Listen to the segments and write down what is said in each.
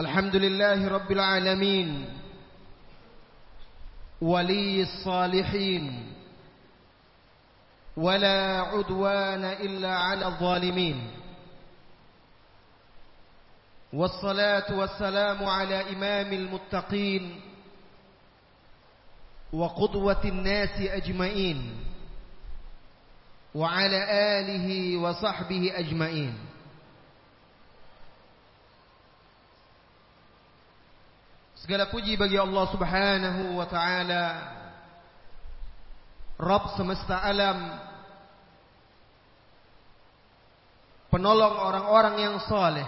الحمد لله رب العالمين. ولي الصالحين. ولا عدوان إلا على الظالمين. والصلاة والسلام على إمام المتقين وقدوة الناس أجمعين. وعلى آله وصحبه أجمعين. Segala puji bagi Allah Subhanahu wa taala. Rabb semesta alam. Penolong orang-orang yang saleh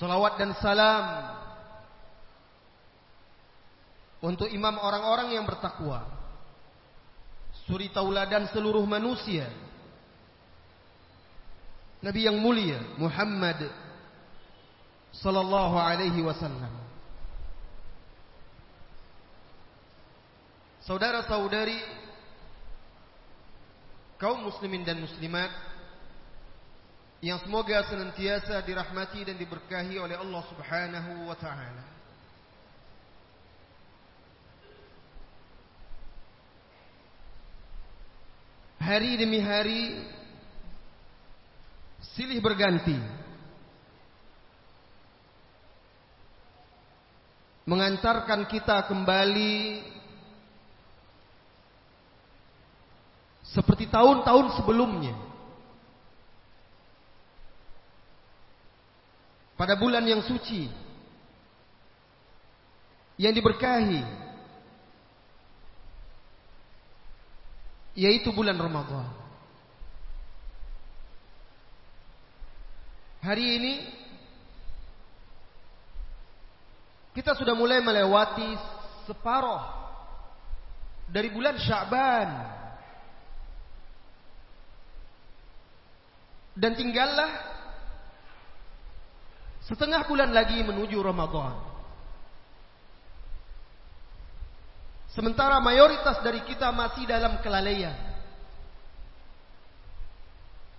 Salawat dan salam Untuk imam orang-orang yang bertakwa. Suri tauladan seluruh manusia. Nabi yang mulia Muhammad sallallahu alaihi wasallam. Saudara-saudari kaum muslimin dan muslimat yang semoga senantiasa dirahmati dan diberkahi oleh Allah Subhanahu wa taala. Hari demi hari silih berganti mengantarkan kita kembali seperti tahun-tahun sebelumnya. Pada bulan yang suci yang diberkahi yaitu bulan Ramadan. Hari ini Kita sudah mulai melewati separuh dari bulan Sya'ban. Dan tinggallah setengah bulan lagi menuju Ramadan. Sementara mayoritas dari kita masih dalam kelalaian.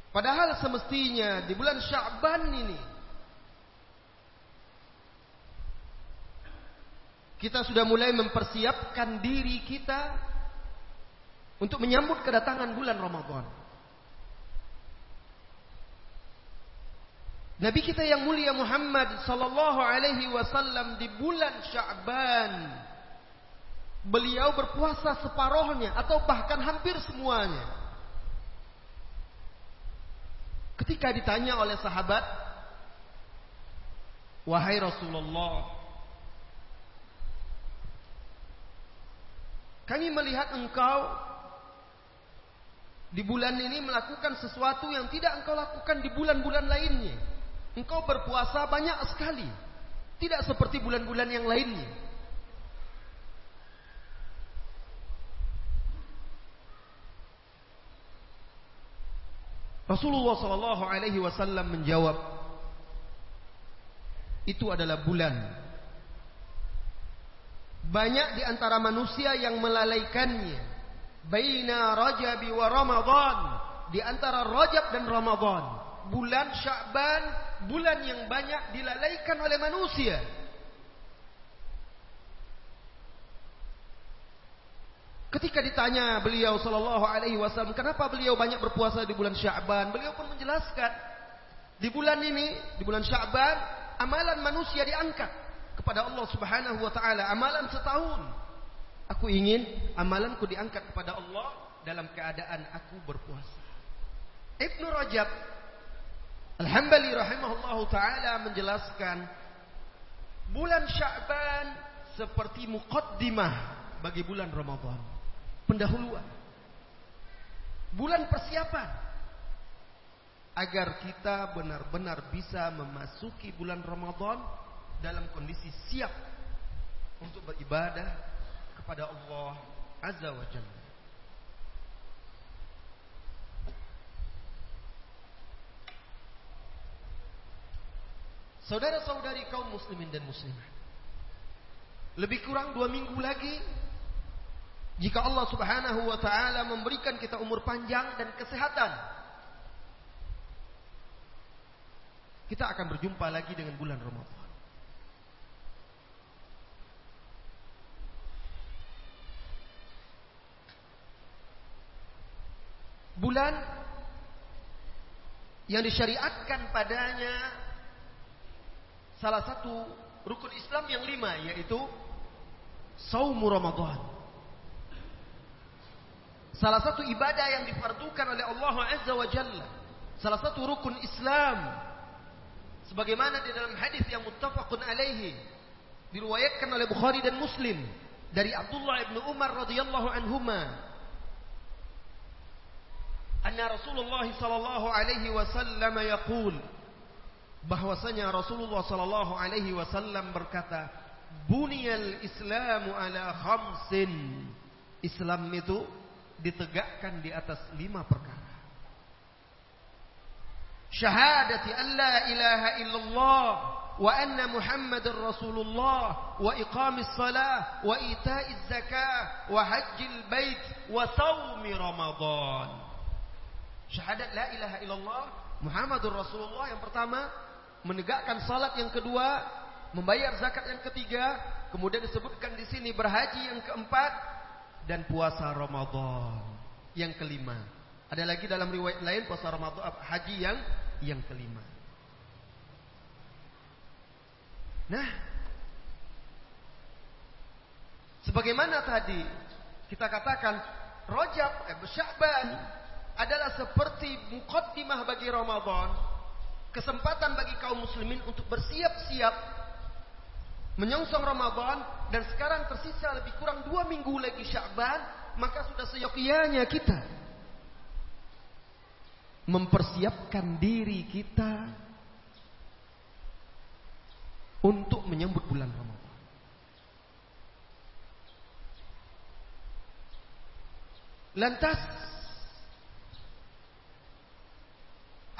Padahal semestinya di bulan Sya'ban ini Kita sudah mulai mempersiapkan diri kita untuk menyambut kedatangan bulan Ramadan. Nabi kita yang mulia Muhammad sallallahu alaihi wasallam di bulan Sya'ban beliau berpuasa separohnya atau bahkan hampir semuanya. Ketika ditanya oleh sahabat, "Wahai Rasulullah, Kami melihat engkau di bulan ini melakukan sesuatu yang tidak engkau lakukan di bulan-bulan lainnya. Engkau berpuasa banyak sekali. Tidak seperti bulan-bulan yang lainnya. Rasulullah Shallallahu Alaihi Wasallam menjawab, itu adalah bulan banyak di antara manusia yang melalaikannya. Baina Rajab wa Ramadan. Di antara Rajab dan Ramadan. Bulan Sya'ban, bulan yang banyak dilalaikan oleh manusia. Ketika ditanya beliau sallallahu alaihi wasallam, kenapa beliau banyak berpuasa di bulan Sya'ban? Beliau pun menjelaskan, di bulan ini, di bulan Sya'ban, amalan manusia diangkat kepada Allah Subhanahu wa taala amalan setahun. Aku ingin amalanku diangkat kepada Allah dalam keadaan aku berpuasa. Ibnu Rajab Al-Hambali rahimahullah taala menjelaskan bulan Sya'ban seperti muqaddimah bagi bulan Ramadan. Pendahuluan. Bulan persiapan agar kita benar-benar bisa memasuki bulan Ramadan dalam kondisi siap untuk beribadah kepada Allah Azza wa Jalla. Saudara-saudari kaum muslimin dan muslimat. Lebih kurang dua minggu lagi. Jika Allah subhanahu wa ta'ala memberikan kita umur panjang dan kesehatan. kita akan berjumpa lagi dengan bulan Ramadan. Bulan yang disyariatkan padanya salah satu rukun Islam yang lima yaitu saumu Ramadan. Salah satu ibadah yang difardukan oleh Allah Azza wa Jalla. Salah satu rukun Islam. Sebagaimana di dalam hadis yang muttafaqun alaihi diriwayatkan oleh Bukhari dan Muslim dari Abdullah bin Umar radhiyallahu anhuma أن رسول الله صلى الله عليه وسلم يقول بحوسنا رسول الله صلى الله عليه وسلم بركاته بني الإسلام على خمس إسلام itu ditegakkan di atas lima perkara. شهادة أن لا إله إلا الله وأن محمد رسول الله وإقام الصلاة وإيتاء الزكاة وحج البيت وصوم رمضان Syahadat la ilaha illallah Muhammadur Rasulullah yang pertama, menegakkan salat yang kedua, membayar zakat yang ketiga, kemudian disebutkan di sini berhaji yang keempat dan puasa Ramadan yang kelima. Ada lagi dalam riwayat lain puasa Ramadan haji yang yang kelima. Nah, sebagaimana tadi kita katakan Rajab, eh, Sya'ban adalah seperti mukaddimah bagi Ramadan, kesempatan bagi kaum muslimin untuk bersiap-siap menyongsong Ramadan dan sekarang tersisa lebih kurang dua minggu lagi Sya'ban, maka sudah seyogyanya kita mempersiapkan diri kita untuk menyambut bulan Ramadan. Lantas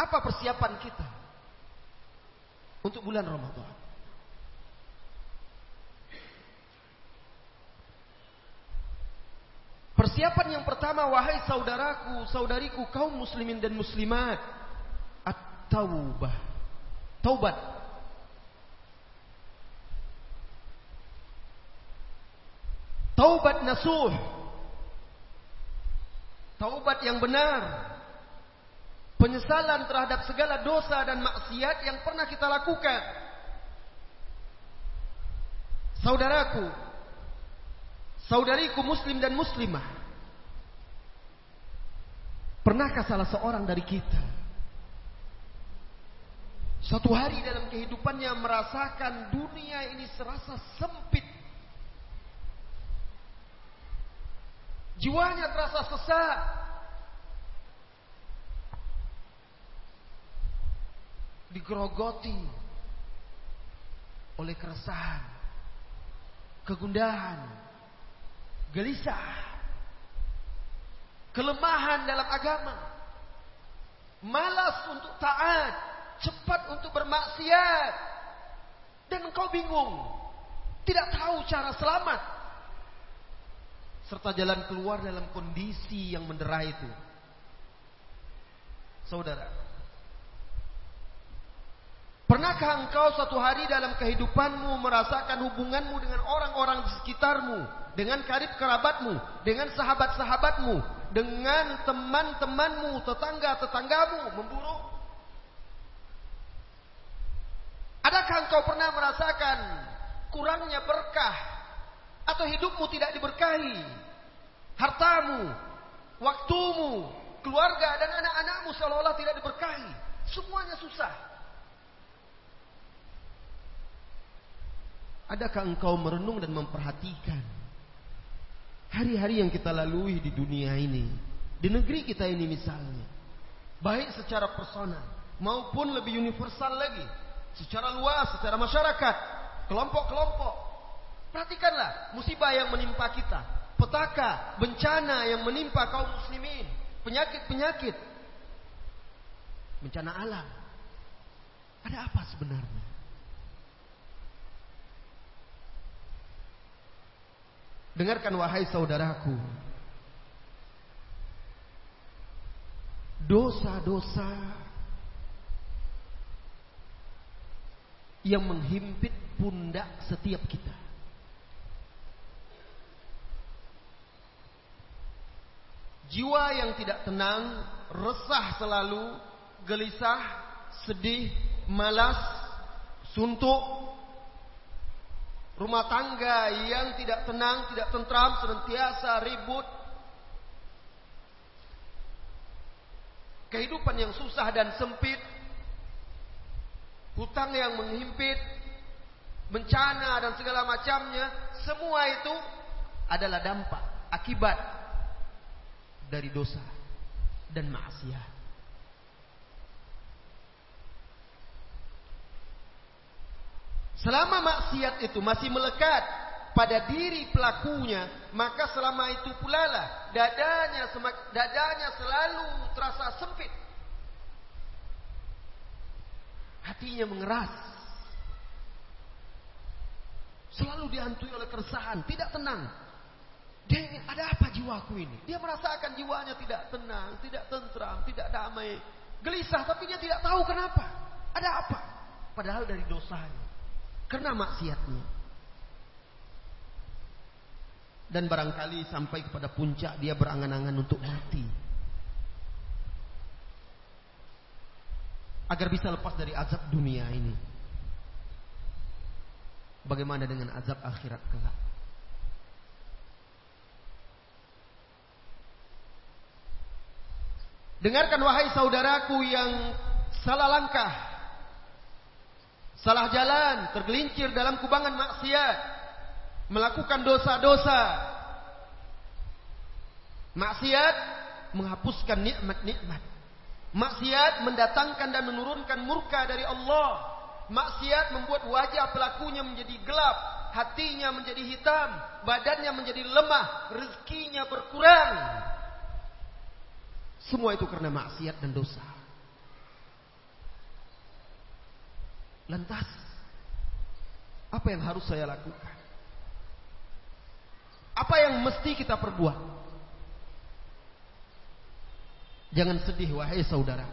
Apa persiapan kita untuk bulan Ramadan? Persiapan yang pertama wahai saudaraku, saudariku kaum muslimin dan muslimat, at-taubah. Taubat. Taubat nasuh. Taubat yang benar penyesalan terhadap segala dosa dan maksiat yang pernah kita lakukan. Saudaraku, saudariku muslim dan muslimah. Pernahkah salah seorang dari kita suatu hari dalam kehidupannya merasakan dunia ini serasa sempit. Jiwanya terasa sesak, digerogoti oleh keresahan, kegundahan, gelisah, kelemahan dalam agama, malas untuk taat, cepat untuk bermaksiat, dan engkau bingung, tidak tahu cara selamat, serta jalan keluar dalam kondisi yang mendera itu. Saudara, Pernahkah engkau suatu hari dalam kehidupanmu merasakan hubunganmu dengan orang-orang di sekitarmu, dengan karib kerabatmu, dengan sahabat-sahabatmu, dengan teman-temanmu, tetangga-tetanggamu memburuk? Adakah engkau pernah merasakan kurangnya berkah atau hidupmu tidak diberkahi? Hartamu, waktumu, keluarga dan anak-anakmu seolah-olah tidak diberkahi. Semuanya susah. Adakah engkau merenung dan memperhatikan hari-hari yang kita lalui di dunia ini, di negeri kita ini misalnya, baik secara personal maupun lebih universal lagi, secara luas, secara masyarakat, kelompok-kelompok. Perhatikanlah musibah yang menimpa kita, petaka, bencana yang menimpa kaum muslimin, penyakit-penyakit, bencana alam. Ada apa sebenarnya? Dengarkan wahai saudaraku. Dosa-dosa yang menghimpit pundak setiap kita. Jiwa yang tidak tenang, resah selalu, gelisah, sedih, malas, suntuk, rumah tangga yang tidak tenang, tidak tentram, senantiasa ribut, kehidupan yang susah dan sempit, hutang yang menghimpit, bencana dan segala macamnya, semua itu adalah dampak, akibat dari dosa dan maksiat. Selama maksiat itu masih melekat pada diri pelakunya, maka selama itu pula lah dadanya dadanya selalu terasa sempit. Hatinya mengeras. Selalu dihantui oleh keresahan, tidak tenang. Dia ingin, ada apa jiwaku ini? Dia merasakan jiwanya tidak tenang, tidak tentram, tidak damai. Gelisah, tapi dia tidak tahu kenapa. Ada apa? Padahal dari dosanya. Karena maksiatnya. Dan barangkali sampai kepada puncak dia berangan-angan untuk mati. Agar bisa lepas dari azab dunia ini. Bagaimana dengan azab akhirat kelak? Dengarkan wahai saudaraku yang salah langkah, salah jalan, tergelincir dalam kubangan maksiat, melakukan dosa-dosa. Maksiat menghapuskan nikmat-nikmat. Maksiat mendatangkan dan menurunkan murka dari Allah. Maksiat membuat wajah pelakunya menjadi gelap, hatinya menjadi hitam, badannya menjadi lemah, rezekinya berkurang. Semua itu karena maksiat dan dosa. Lantas, apa yang harus saya lakukan? Apa yang mesti kita perbuat? Jangan sedih wahai saudara.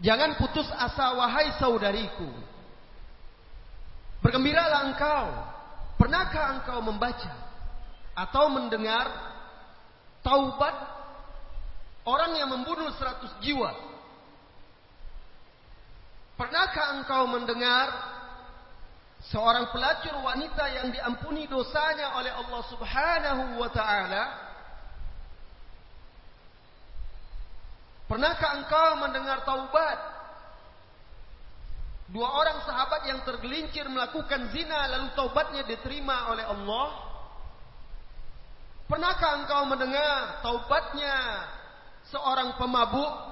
Jangan putus asa wahai saudariku. Bergembiralah engkau. Pernahkah engkau membaca atau mendengar taubat Orang yang membunuh seratus jiwa. Pernahkah engkau mendengar seorang pelacur wanita yang diampuni dosanya oleh Allah Subhanahu wa taala? Pernahkah engkau mendengar taubat dua orang sahabat yang tergelincir melakukan zina lalu taubatnya diterima oleh Allah? Pernahkah engkau mendengar taubatnya seorang pemabuk,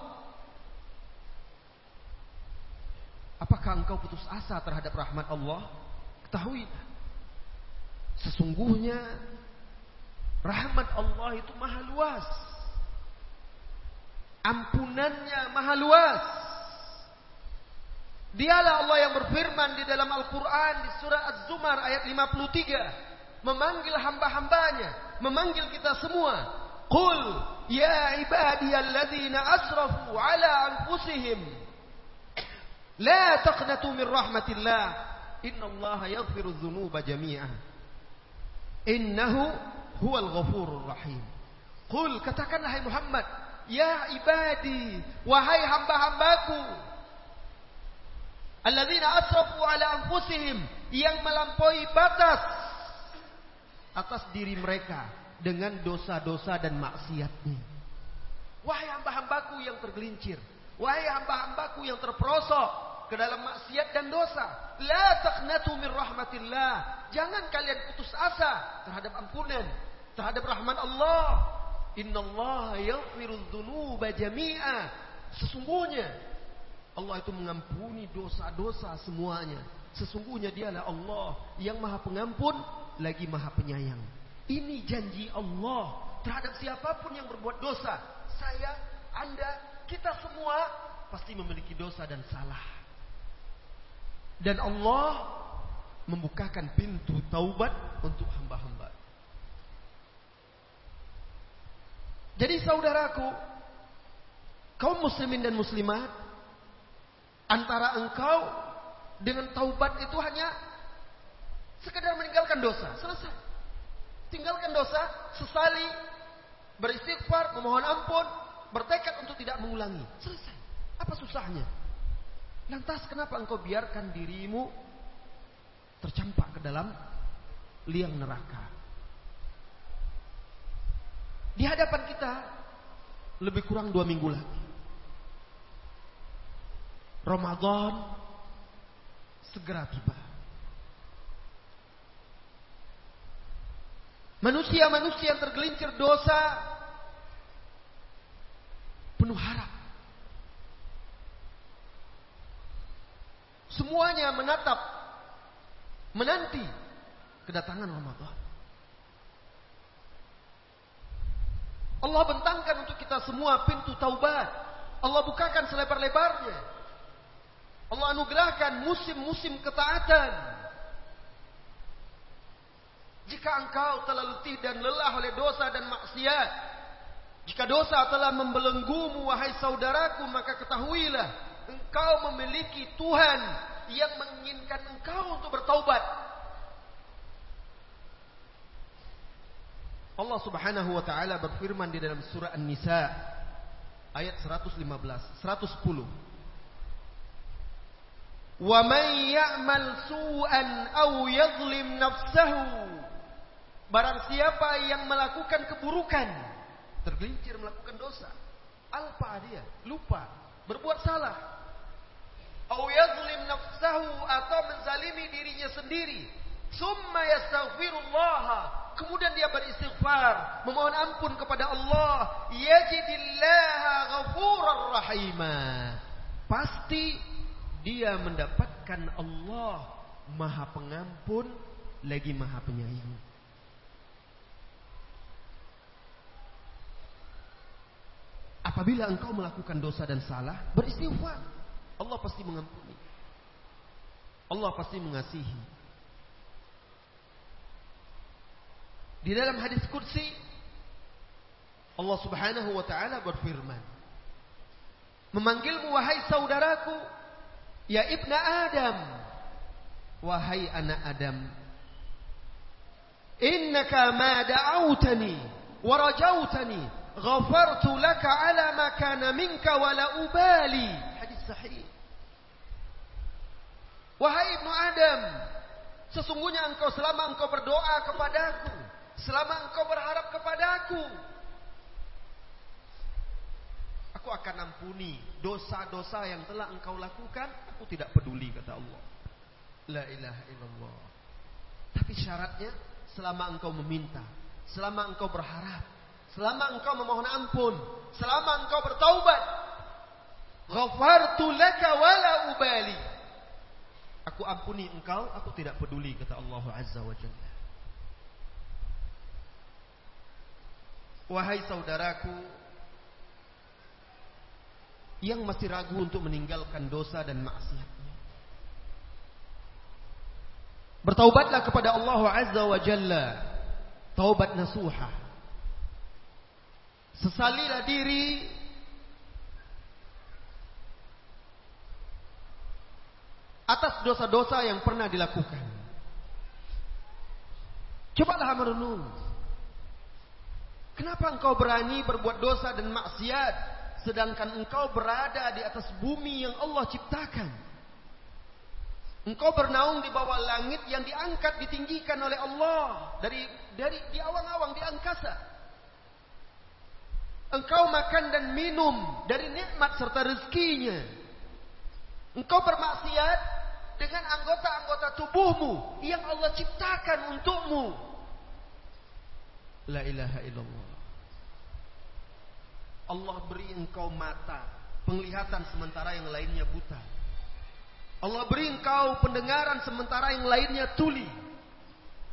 apakah engkau putus asa terhadap rahmat Allah? Ketahui, sesungguhnya rahmat Allah itu maha luas. Ampunannya maha luas. Dialah Allah yang berfirman di dalam Al-Quran di surah Az-Zumar ayat 53. Memanggil hamba-hambanya. Memanggil kita semua. Qul ya ibadiyalladzina asrafu ala anfusihim la taqnatu min rahmatillah. Innallaha yaghfiru dzunuba jami'a innahu huwal ghafurur rahim. Qul katakanlah hai Muhammad ya ibadi wahai hamba-hambaku alladzina asrafu ala anfusihim yang melampaui batas atas diri mereka dengan dosa-dosa dan maksiatnya. Wahai hamba-hambaku yang tergelincir, wahai hamba-hambaku yang terperosok ke dalam maksiat dan dosa, la taqnatu min rahmatillah. Jangan kalian putus asa terhadap ampunan, terhadap rahmat Allah. Innallaha yaghfiru dzunuba jami'a. Sesungguhnya Allah itu mengampuni dosa-dosa semuanya. Sesungguhnya dialah Allah yang maha pengampun lagi maha penyayang. Ini janji Allah terhadap siapa pun yang berbuat dosa. Saya, Anda, kita semua pasti memiliki dosa dan salah. Dan Allah membukakan pintu taubat untuk hamba-hamba. Jadi saudaraku, kaum muslimin dan muslimat, antara engkau dengan taubat itu hanya sekedar meninggalkan dosa, selesai. Tinggalkan dosa, sesali, beristighfar, memohon ampun, bertekad untuk tidak mengulangi. Selesai. Apa susahnya? Lantas kenapa engkau biarkan dirimu tercampak ke dalam liang neraka? Di hadapan kita lebih kurang dua minggu lagi. Ramadan segera tiba. Manusia-manusia yang tergelincir dosa penuh harap. Semuanya menatap, menanti kedatangan Ramadan. Allah bentangkan untuk kita semua pintu taubat. Allah bukakan selebar-lebarnya. Allah anugerahkan musim-musim ketaatan. Jika engkau telah letih lelah oleh dosa dan maksiat, jika dosa telah membelenggumu wahai saudaraku, maka ketahuilah engkau memiliki Tuhan yang menginginkan engkau untuk bertaubat. Allah Subhanahu wa taala berfirman di dalam surah An-Nisa ayat 115, 110. Wa man ya'mal su'an aw yadhlim nafsahu Barang siapa yang melakukan keburukan, tergelincir melakukan dosa, alpa dia, lupa, berbuat salah. Au yazlim nafsahu atau menzalimi dirinya sendiri. Summa yastaghfirullah. Kemudian dia beristighfar, memohon ampun kepada Allah. Yajidillaha ghafurar rahimah. Pasti dia mendapatkan Allah Maha Pengampun lagi Maha Penyayang. Apabila engkau melakukan dosa dan salah, beristighfar. Allah pasti mengampuni. Allah pasti mengasihi. Di dalam hadis kursi Allah Subhanahu wa taala berfirman Memanggilmu wahai saudaraku ya ibna Adam wahai anak Adam innaka ma da'awtani wa rajautani ghafartu laka ala ma kana minka wa la ubali. Hadis sahih. Wahai Ibnu Adam, sesungguhnya engkau selama engkau berdoa kepadaku, selama engkau berharap kepadaku, aku akan ampuni dosa-dosa yang telah engkau lakukan, aku tidak peduli kata Allah. La ilaha illallah. Tapi syaratnya selama engkau meminta, selama engkau berharap, Selama engkau memohon ampun, selama engkau bertaubat, ghafartu laka wala ubali. Aku ampuni engkau, aku tidak peduli kata Allah Azza wa Jalla. Wahai saudaraku yang masih ragu untuk meninggalkan dosa dan maksiatnya. Bertaubatlah kepada Allah Azza wa Jalla. Taubat nasuhah. Sesalilah diri atas dosa-dosa yang pernah dilakukan. Cobalah merenung. Kenapa engkau berani berbuat dosa dan maksiat sedangkan engkau berada di atas bumi yang Allah ciptakan? Engkau bernaung di bawah langit yang diangkat ditinggikan oleh Allah dari dari di awang-awang di angkasa. Engkau makan dan minum dari nikmat serta rezekinya. Engkau bermaksiat dengan anggota-anggota tubuhmu yang Allah ciptakan untukmu. La ilaha illallah. Allah beri engkau mata, penglihatan sementara yang lainnya buta. Allah beri engkau pendengaran sementara yang lainnya tuli.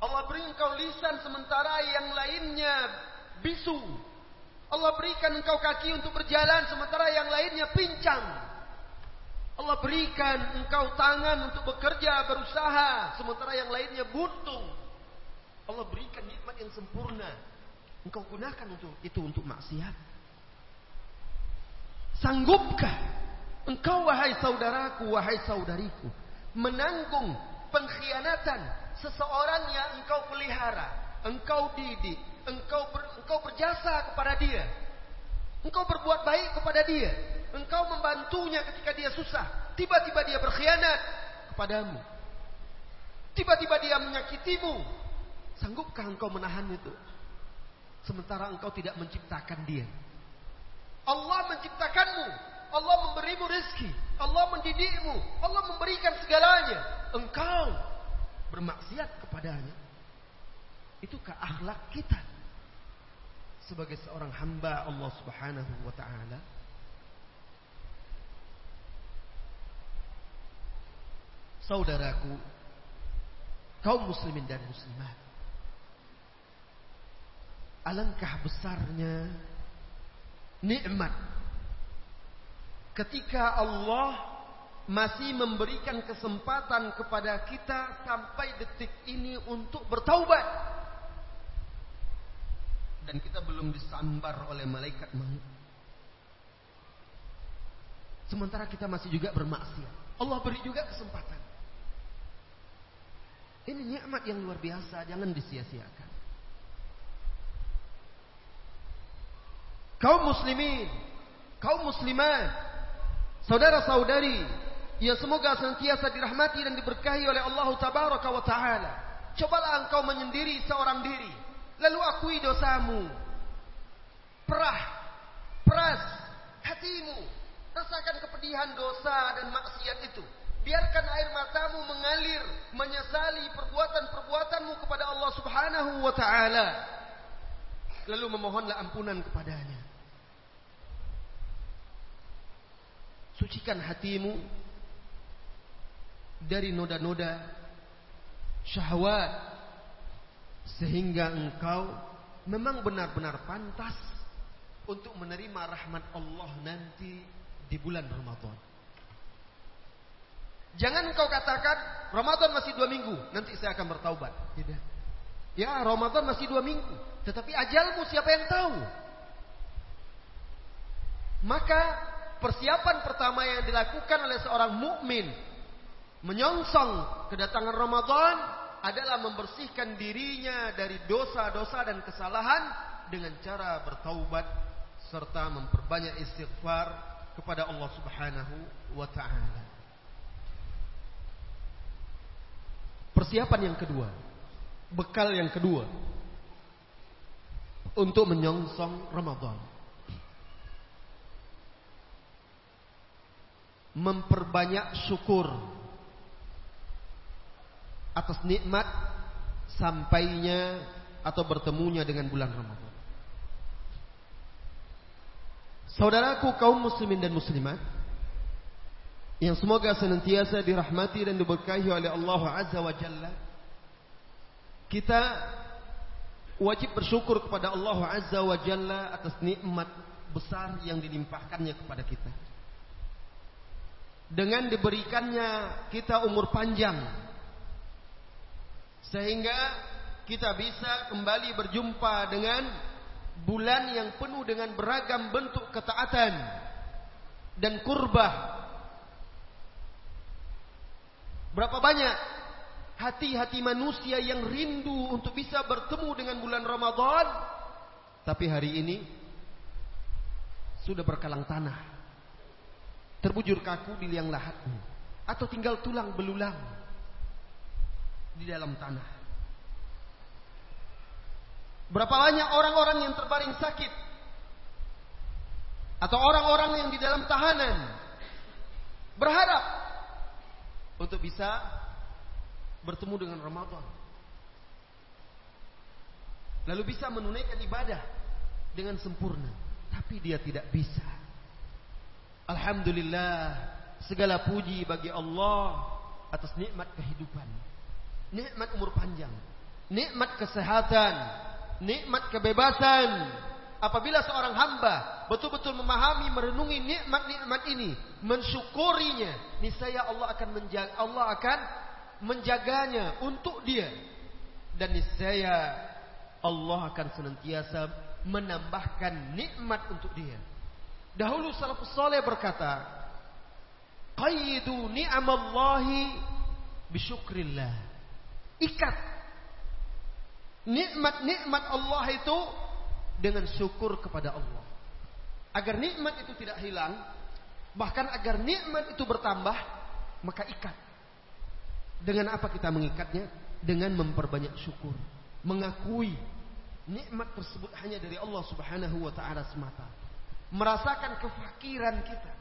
Allah beri engkau lisan sementara yang lainnya bisu. Allah berikan engkau kaki untuk berjalan sementara yang lainnya pincang. Allah berikan engkau tangan untuk bekerja, berusaha sementara yang lainnya buntung. Allah berikan nikmat yang sempurna. Engkau gunakan untuk itu untuk maksiat. Sanggupkah engkau wahai saudaraku, wahai saudariku, menanggung pengkhianatan seseorang yang engkau pelihara, engkau didik, engkau ber, engkau berjasa kepada dia. Engkau berbuat baik kepada dia. Engkau membantunya ketika dia susah. Tiba-tiba dia berkhianat kepadamu. Tiba-tiba dia menyakitimu. Sanggupkah engkau menahan itu? Sementara engkau tidak menciptakan dia. Allah menciptakanmu. Allah memberimu rezeki. Allah mendidikmu. Allah memberikan segalanya. Engkau bermaksiat kepadanya. Itukah akhlak kita sebagai seorang hamba Allah Subhanahu wa taala? Saudaraku, kaum muslimin dan muslimat. Alangkah besarnya nikmat ketika Allah masih memberikan kesempatan kepada kita sampai detik ini untuk bertaubat. Dan kita belum disambar oleh malaikat maut. Sementara kita masih juga bermaksiat. Allah beri juga kesempatan. Ini nikmat yang luar biasa, jangan disia-siakan. Kaum muslimin, kaum muslimat, saudara-saudari Ya semoga senantiasa dirahmati dan diberkahi oleh Allah Tabaraka wa Ta'ala. Cobalah engkau menyendiri seorang diri. Lalu akui dosamu. Perah, peras hatimu. Rasakan kepedihan dosa dan maksiat itu. Biarkan air matamu mengalir, menyesali perbuatan-perbuatanmu kepada Allah Subhanahu wa taala. Lalu memohonlah ampunan kepadanya. Sucikan hatimu dari noda-noda syahwat sehingga engkau memang benar-benar pantas untuk menerima rahmat Allah nanti di bulan Ramadan. Jangan engkau katakan Ramadan masih dua minggu, nanti saya akan bertaubat. Tidak. Ya Ramadan masih dua minggu, tetapi ajalmu siapa yang tahu? Maka persiapan pertama yang dilakukan oleh seorang mukmin menyongsong kedatangan Ramadan adalah membersihkan dirinya dari dosa-dosa dan kesalahan dengan cara bertaubat serta memperbanyak istighfar kepada Allah Subhanahu wa taala. Persiapan yang kedua, bekal yang kedua untuk menyongsong Ramadan. Memperbanyak syukur atas nikmat sampainya atau bertemunya dengan bulan Ramadan. Saudaraku kaum muslimin dan muslimat yang semoga senantiasa dirahmati dan diberkahi oleh Allah Azza wa Jalla. Kita wajib bersyukur kepada Allah Azza wa Jalla atas nikmat besar yang dilimpahkannya kepada kita. Dengan diberikannya kita umur panjang sehingga kita bisa kembali berjumpa dengan bulan yang penuh dengan beragam bentuk ketaatan dan kurbah. Berapa banyak hati-hati manusia yang rindu untuk bisa bertemu dengan bulan Ramadan, tapi hari ini sudah berkalang tanah, terbujur kaku di liang lahatmu, atau tinggal tulang belulang di dalam tanah. Berapa banyak orang-orang yang terbaring sakit atau orang-orang yang di dalam tahanan berharap untuk bisa bertemu dengan Ramadan. Lalu bisa menunaikan ibadah dengan sempurna, tapi dia tidak bisa. Alhamdulillah, segala puji bagi Allah atas nikmat kehidupan nikmat umur panjang, nikmat kesehatan, nikmat kebebasan. Apabila seorang hamba betul-betul memahami, merenungi nikmat-nikmat ini, mensyukurinya, niscaya Allah akan menjaga, Allah akan menjaganya untuk dia. Dan niscaya Allah akan senantiasa menambahkan nikmat untuk dia. Dahulu salafus saleh berkata, "Qayyidu ni'amallahi bisyukrillah. Ikat nikmat-nikmat Allah itu dengan syukur kepada Allah. Agar nikmat itu tidak hilang, bahkan agar nikmat itu bertambah, maka ikat. Dengan apa kita mengikatnya? Dengan memperbanyak syukur, mengakui nikmat tersebut hanya dari Allah Subhanahu wa taala semata. Merasakan kefakiran kita,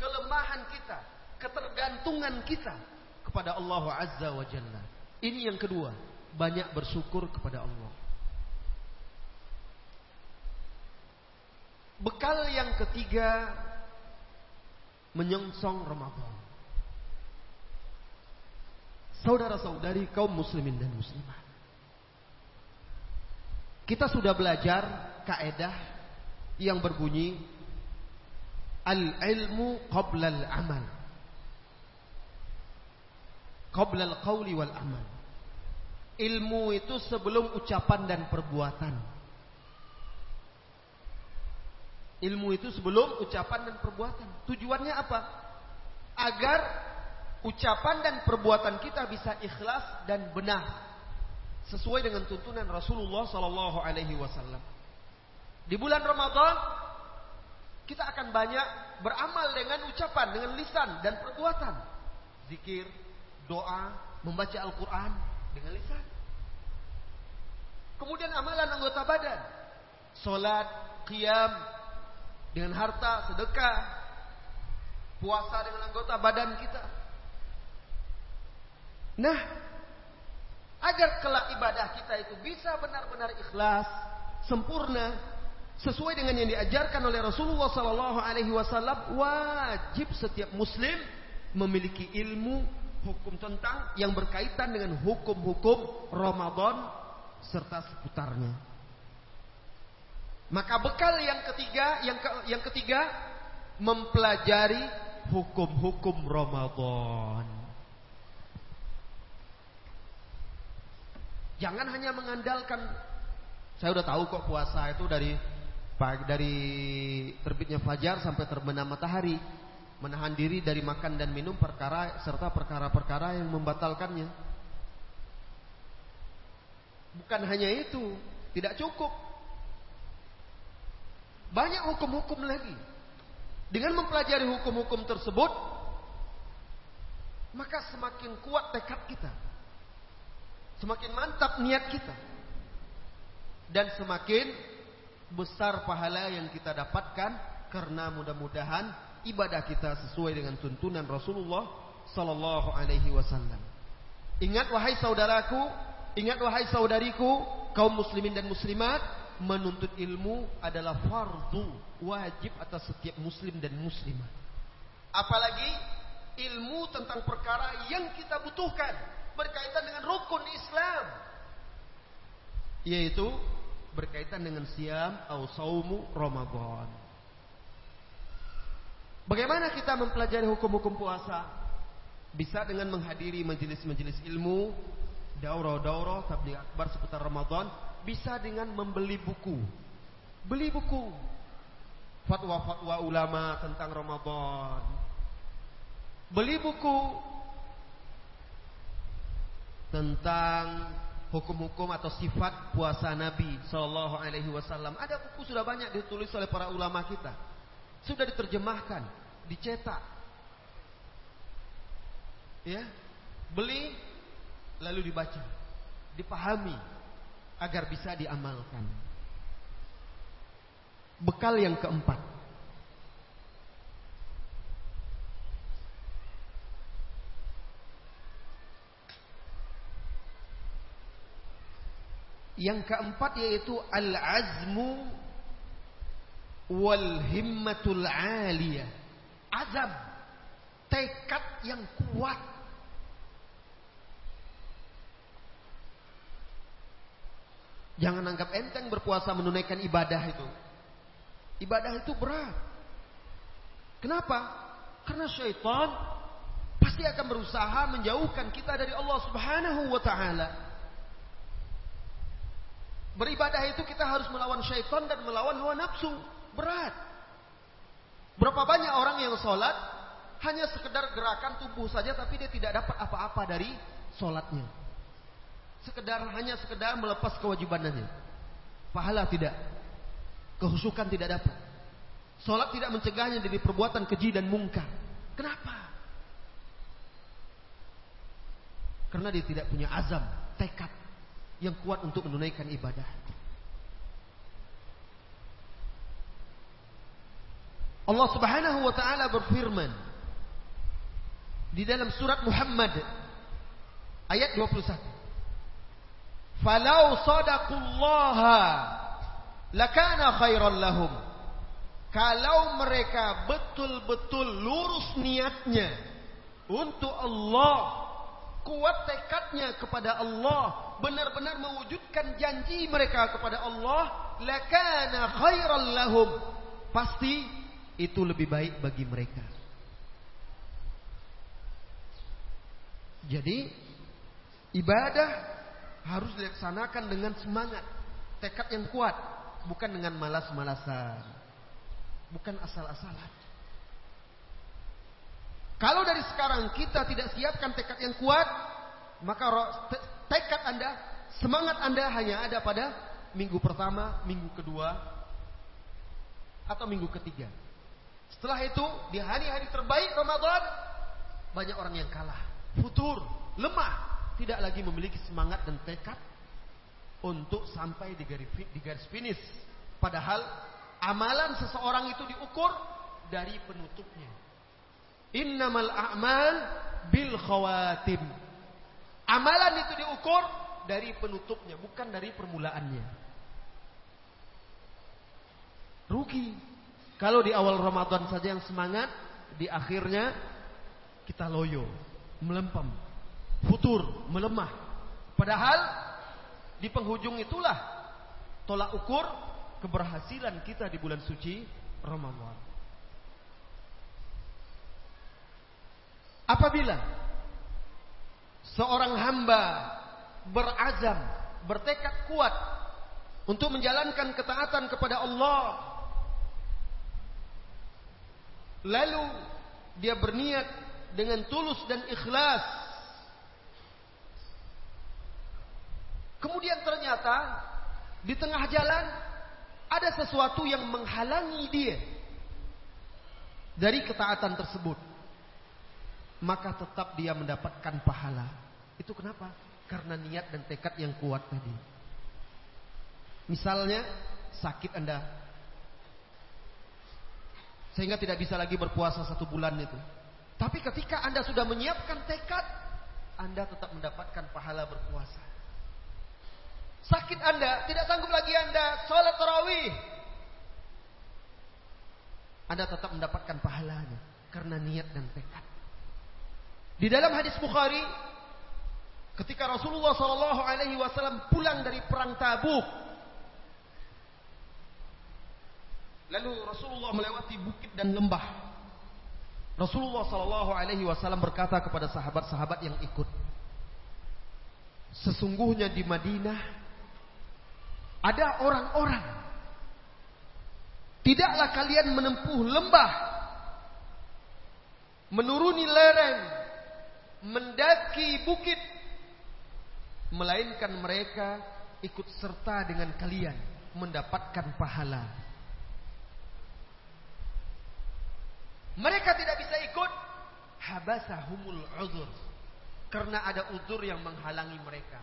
kelemahan kita, ketergantungan kita kepada Allah Azza wa Jalla. Ini yang kedua, banyak bersyukur kepada Allah. Bekal yang ketiga menyongsong Ramadan. Saudara-saudari kaum muslimin dan muslimat. Kita sudah belajar kaedah yang berbunyi al-ilmu qabla al-amal. Qabla al-qawli wal amal. Ilmu itu sebelum ucapan dan perbuatan. Ilmu itu sebelum ucapan dan perbuatan. Tujuannya apa? Agar ucapan dan perbuatan kita bisa ikhlas dan benar sesuai dengan tuntunan Rasulullah Sallallahu Alaihi Wasallam. Di bulan Ramadan kita akan banyak beramal dengan ucapan, dengan lisan dan perbuatan, zikir, doa, membaca Al-Quran, dengan lisan. Kemudian amalan anggota badan. Salat, qiyam dengan harta, sedekah, puasa dengan anggota badan kita. Nah, agar kelak ibadah kita itu bisa benar-benar ikhlas, sempurna, sesuai dengan yang diajarkan oleh Rasulullah Sallallahu Alaihi Wasallam, wajib setiap Muslim memiliki ilmu hukum tentang yang berkaitan dengan hukum-hukum Ramadan serta seputarnya. Maka bekal yang ketiga, yang ke, yang ketiga mempelajari hukum-hukum Ramadan. Jangan hanya mengandalkan saya udah tahu kok puasa itu dari dari terbitnya fajar sampai terbenam matahari menahan diri dari makan dan minum perkara serta perkara-perkara yang membatalkannya. Bukan hanya itu, tidak cukup. Banyak hukum-hukum lagi. Dengan mempelajari hukum-hukum tersebut, maka semakin kuat tekad kita. Semakin mantap niat kita. Dan semakin besar pahala yang kita dapatkan karena mudah-mudahan ibadah kita sesuai dengan tuntunan Rasulullah sallallahu alaihi wasallam. Ingat wahai saudaraku, ingat wahai saudariku, kaum muslimin dan muslimat, menuntut ilmu adalah fardu wajib atas setiap muslim dan muslimah. Apalagi ilmu tentang perkara yang kita butuhkan berkaitan dengan rukun Islam. Yaitu berkaitan dengan siam atau saumu Ramadan. Bagaimana kita mempelajari hukum-hukum puasa? Bisa dengan menghadiri majelis-majelis ilmu, daurah-daurah, tabligh akbar seputar Ramadan, bisa dengan membeli buku. Beli buku. Fatwa-fatwa ulama tentang Ramadan. Beli buku tentang hukum-hukum atau sifat puasa Nabi Shallallahu Alaihi Wasallam. Ada buku sudah banyak ditulis oleh para ulama kita. Sudah diterjemahkan, dicetak. Ya, beli lalu dibaca, dipahami agar bisa diamalkan. Bekal yang keempat. Yang keempat yaitu al-azmu wal himmatul aliyah. Azam, tekad yang kuat. Jangan anggap enteng berpuasa menunaikan ibadah itu. Ibadah itu berat. Kenapa? Karena syaitan pasti akan berusaha menjauhkan kita dari Allah Subhanahu wa taala. Beribadah itu kita harus melawan syaitan dan melawan hawa nafsu. Berat. Berapa banyak orang yang sholat hanya sekedar gerakan tubuh saja tapi dia tidak dapat apa-apa dari sholatnya. Sekedar hanya sekedar melepas kewajibannya. Pahala tidak. Kehusukan tidak dapat. Sholat tidak mencegahnya dari perbuatan keji dan mungkar. Kenapa? Karena dia tidak punya azam, tekad yang kuat untuk menunaikan ibadah. Allah Subhanahu wa taala berfirman di dalam surat Muhammad ayat 21. Falau sadaqullaha lakana khairan lahum. Kalau mereka betul-betul lurus niatnya untuk Allah, kuat tekadnya kepada Allah, benar-benar mewujudkan janji mereka kepada Allah, lakana khairan lahum. Pasti itu lebih baik bagi mereka. Jadi ibadah harus dilaksanakan dengan semangat, tekad yang kuat, bukan dengan malas-malasan bukan asal-asalan. Kalau dari sekarang kita tidak siapkan tekad yang kuat, maka tekad Anda, semangat Anda hanya ada pada minggu pertama, minggu kedua, atau minggu ketiga. Setelah itu, di hari-hari terbaik Ramadan, banyak orang yang kalah, futur, lemah, tidak lagi memiliki semangat dan tekad untuk sampai di garis, di finish. Padahal Amalan seseorang itu diukur dari penutupnya. Innamal a'mal bil khawatim. Amalan itu diukur dari penutupnya, bukan dari permulaannya. Rugi. Kalau di awal Ramadan saja yang semangat, di akhirnya kita loyo, melempem, futur, melemah. Padahal di penghujung itulah tolak ukur keberhasilan kita di bulan suci Ramadan. Apabila seorang hamba berazam, bertekad kuat untuk menjalankan ketaatan kepada Allah, lalu dia berniat dengan tulus dan ikhlas, kemudian ternyata di tengah jalan ada sesuatu yang menghalangi dia dari ketaatan tersebut, maka tetap dia mendapatkan pahala. Itu kenapa? Karena niat dan tekad yang kuat tadi. Misalnya sakit Anda sehingga tidak bisa lagi berpuasa satu bulan itu. Tapi ketika Anda sudah menyiapkan tekad, Anda tetap mendapatkan pahala berpuasa. Sakit Anda, tidak sanggup lagi Anda sholat tarawih. Anda tetap mendapatkan pahalanya karena niat dan tekad. Di dalam hadis Bukhari, ketika Rasulullah Shallallahu Alaihi Wasallam pulang dari perang Tabuk, lalu Rasulullah melewati bukit dan lembah. Rasulullah Shallallahu Alaihi Wasallam berkata kepada sahabat-sahabat yang ikut, sesungguhnya di Madinah ada orang-orang. Tidaklah kalian menempuh lembah, menuruni lereng, mendaki bukit, melainkan mereka ikut serta dengan kalian mendapatkan pahala. Mereka tidak bisa ikut habasahumul uzur karena ada uzur yang menghalangi mereka.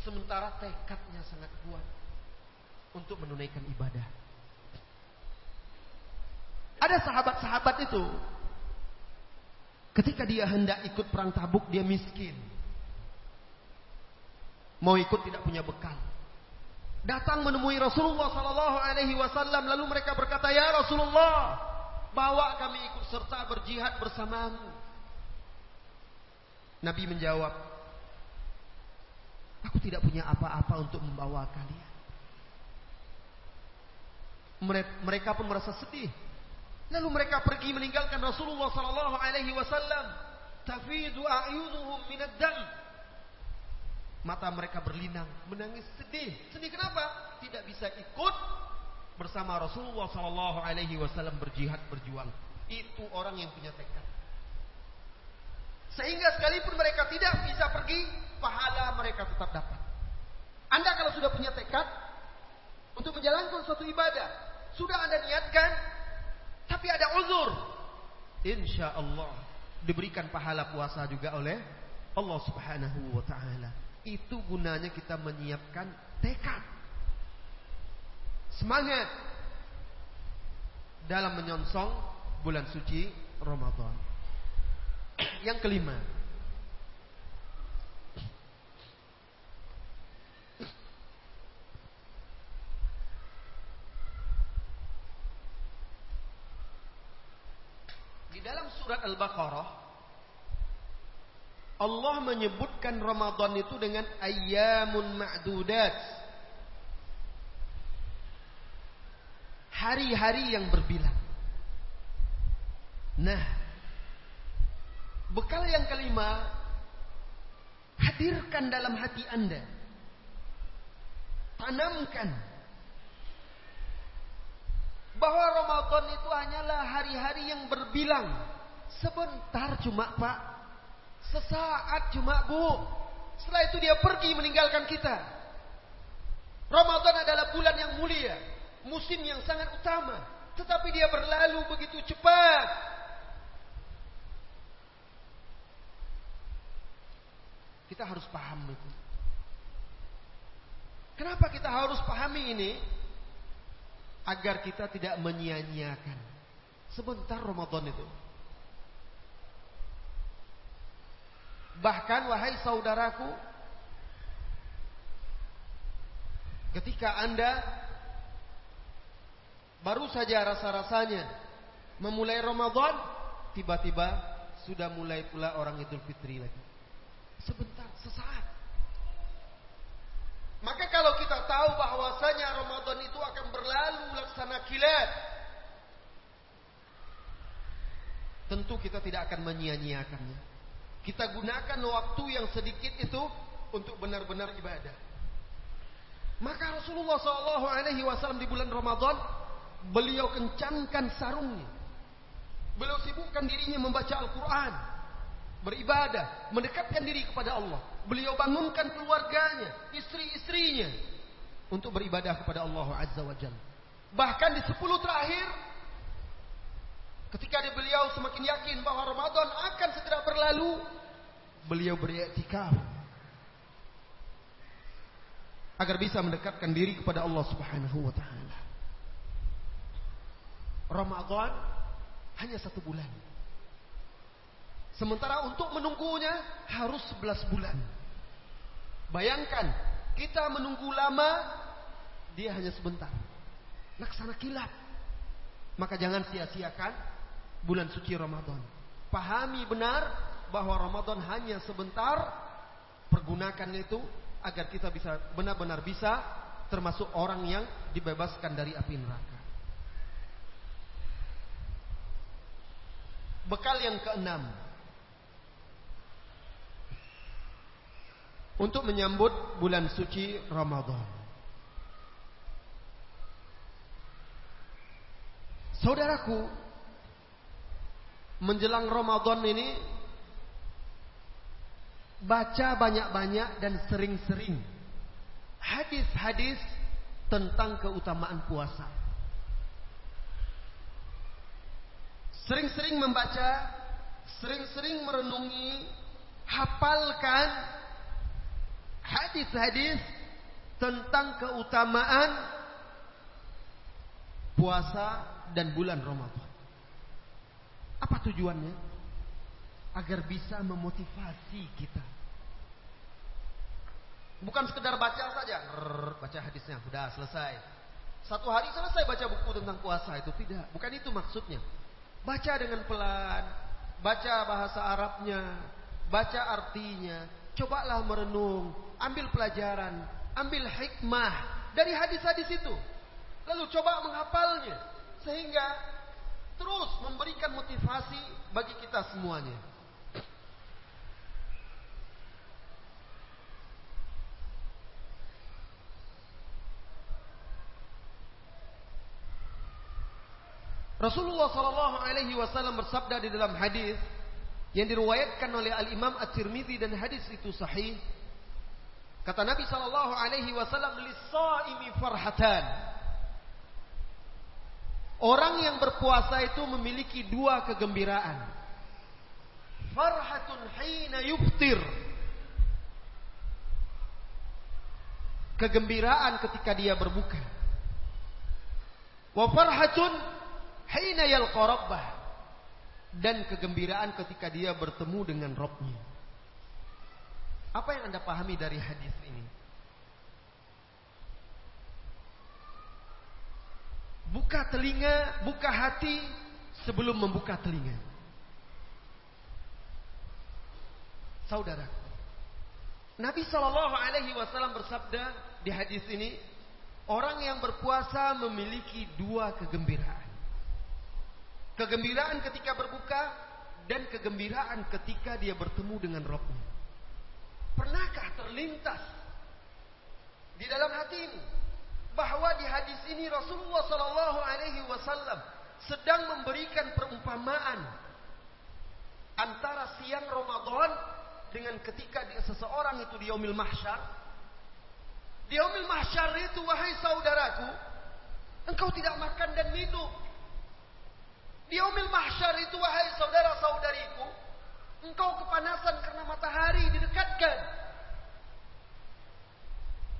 Sementara tekadnya sangat kuat untuk menunaikan ibadah. Ada sahabat-sahabat itu ketika dia hendak ikut perang Tabuk dia miskin. Mau ikut tidak punya bekal. Datang menemui Rasulullah sallallahu alaihi wasallam lalu mereka berkata, "Ya Rasulullah, bawa kami ikut serta berjihad bersamamu." Nabi menjawab, "Aku tidak punya apa-apa untuk membawa kalian." Mereka pun merasa sedih. Lalu mereka pergi meninggalkan Rasulullah sallallahu alaihi wasallam. Tafidu a'yunuhum minad. Mata mereka berlinang, menangis sedih. Sedih kenapa? Tidak bisa ikut bersama Rasulullah sallallahu alaihi wasallam berjihad berjuang. Itu orang yang punya tekad. Sehingga sekalipun mereka tidak bisa pergi, pahala mereka tetap dapat. Anda kalau sudah punya tekad untuk menjalankan suatu ibadah, sudah Anda niatkan, tapi ada uzur, insya Allah diberikan pahala puasa juga oleh Allah Subhanahu wa taala. Itu gunanya kita menyiapkan tekad. Semangat dalam menyongsong bulan suci Ramadan. Yang kelima, Di dalam surat Al-Baqarah Allah menyebutkan Ramadan itu dengan ayyamun ma'dudat. Hari-hari yang berbilang. Nah, bekal yang kelima hadirkan dalam hati Anda. Tanamkan bahwa Ramadan itu hanyalah hari-hari yang berbilang. Sebentar cuma Pak. Sesaat cuma Bu. Setelah itu dia pergi meninggalkan kita. Ramadan adalah bulan yang mulia. Musim yang sangat utama. Tetapi dia berlalu begitu cepat. Kita harus paham itu. Kenapa kita harus pahami ini? agar kita tidak menyia-nyiakan sebentar Ramadan itu. Bahkan wahai saudaraku, ketika Anda baru saja rasa-rasanya memulai Ramadan, tiba-tiba sudah mulai pula orang Idul Fitri lagi. Sebentar, sesaat. Maka kalau kita tahu bahwasanya Ramadan itu akan berlalu laksana kilat, tentu kita tidak akan menyia-nyiakannya. Kita gunakan waktu yang sedikit itu untuk benar-benar ibadah. Maka Rasulullah Wasallam di bulan Ramadan beliau kencangkan sarungnya. Beliau sibukkan dirinya membaca Al-Quran, beribadah, mendekatkan diri kepada Allah. Beliau bangunkan keluarganya, istri-istrinya untuk beribadah kepada Allah Azza wa Jalla. Bahkan di sepuluh terakhir ketika beliau semakin yakin bahwa Ramadan akan segera berlalu, beliau beriktikaf agar bisa mendekatkan diri kepada Allah Subhanahu wa taala. Ramadan hanya satu bulan. Sementara untuk menunggunya harus 11 bulan. Bayangkan, kita menunggu lama, dia hanya sebentar. Laksana kilat. Maka jangan sia-siakan bulan suci Ramadan. Pahami benar bahwa Ramadan hanya sebentar. Pergunakan itu agar kita bisa benar-benar bisa termasuk orang yang dibebaskan dari api neraka. Bekal yang keenam untuk menyambut bulan suci Ramadan. Saudaraku, menjelang Ramadan ini baca banyak-banyak dan sering-sering hadis-hadis tentang keutamaan puasa. Sering-sering membaca, sering-sering merenungi, hafalkan hadis-hadis tentang keutamaan puasa dan bulan Ramadan. Apa tujuannya? Agar bisa memotivasi kita. Bukan sekedar baca saja, Rrr, baca hadisnya, sudah selesai. Satu hari selesai baca buku tentang puasa itu tidak, bukan itu maksudnya. Baca dengan pelan, baca bahasa Arabnya, baca artinya, cobalah merenung, ambil pelajaran, ambil hikmah dari hadis-hadis itu. Lalu coba menghafalnya. Sehingga terus memberikan motivasi bagi kita semuanya. Rasulullah Shallallahu Alaihi Wasallam bersabda di dalam hadis, yang diriwayatkan oleh Al Imam At-Tirmidzi dan hadis itu sahih. Kata Nabi sallallahu alaihi wasallam, "Lis-shaimi farhatan." Orang yang berpuasa itu memiliki dua kegembiraan. Farhatun hina yuftir. Kegembiraan ketika dia berbuka. Wa farhatun hina yalqa. Dan kegembiraan ketika dia bertemu dengan Rabbnya. Apa yang Anda pahami dari hadis ini? Buka telinga, buka hati sebelum membuka telinga. Saudara, Nabi Shallallahu Alaihi Wasallam bersabda di hadis ini, orang yang berpuasa memiliki dua kegembiraan. Kegembiraan ketika berbuka dan kegembiraan ketika dia bertemu dengan Rabbnya. Pernahkah terlintas di dalam hatimu bahwa di hadis ini Rasulullah Sallallahu Alaihi Wasallam sedang memberikan perumpamaan antara siang Ramadan dengan ketika dia seseorang itu di mahsyar. Di mahsyar itu wahai saudaraku, engkau tidak makan dan minum. Di yaumil mahsyar itu wahai saudara-saudariku, engkau kepanasan karena matahari didekatkan.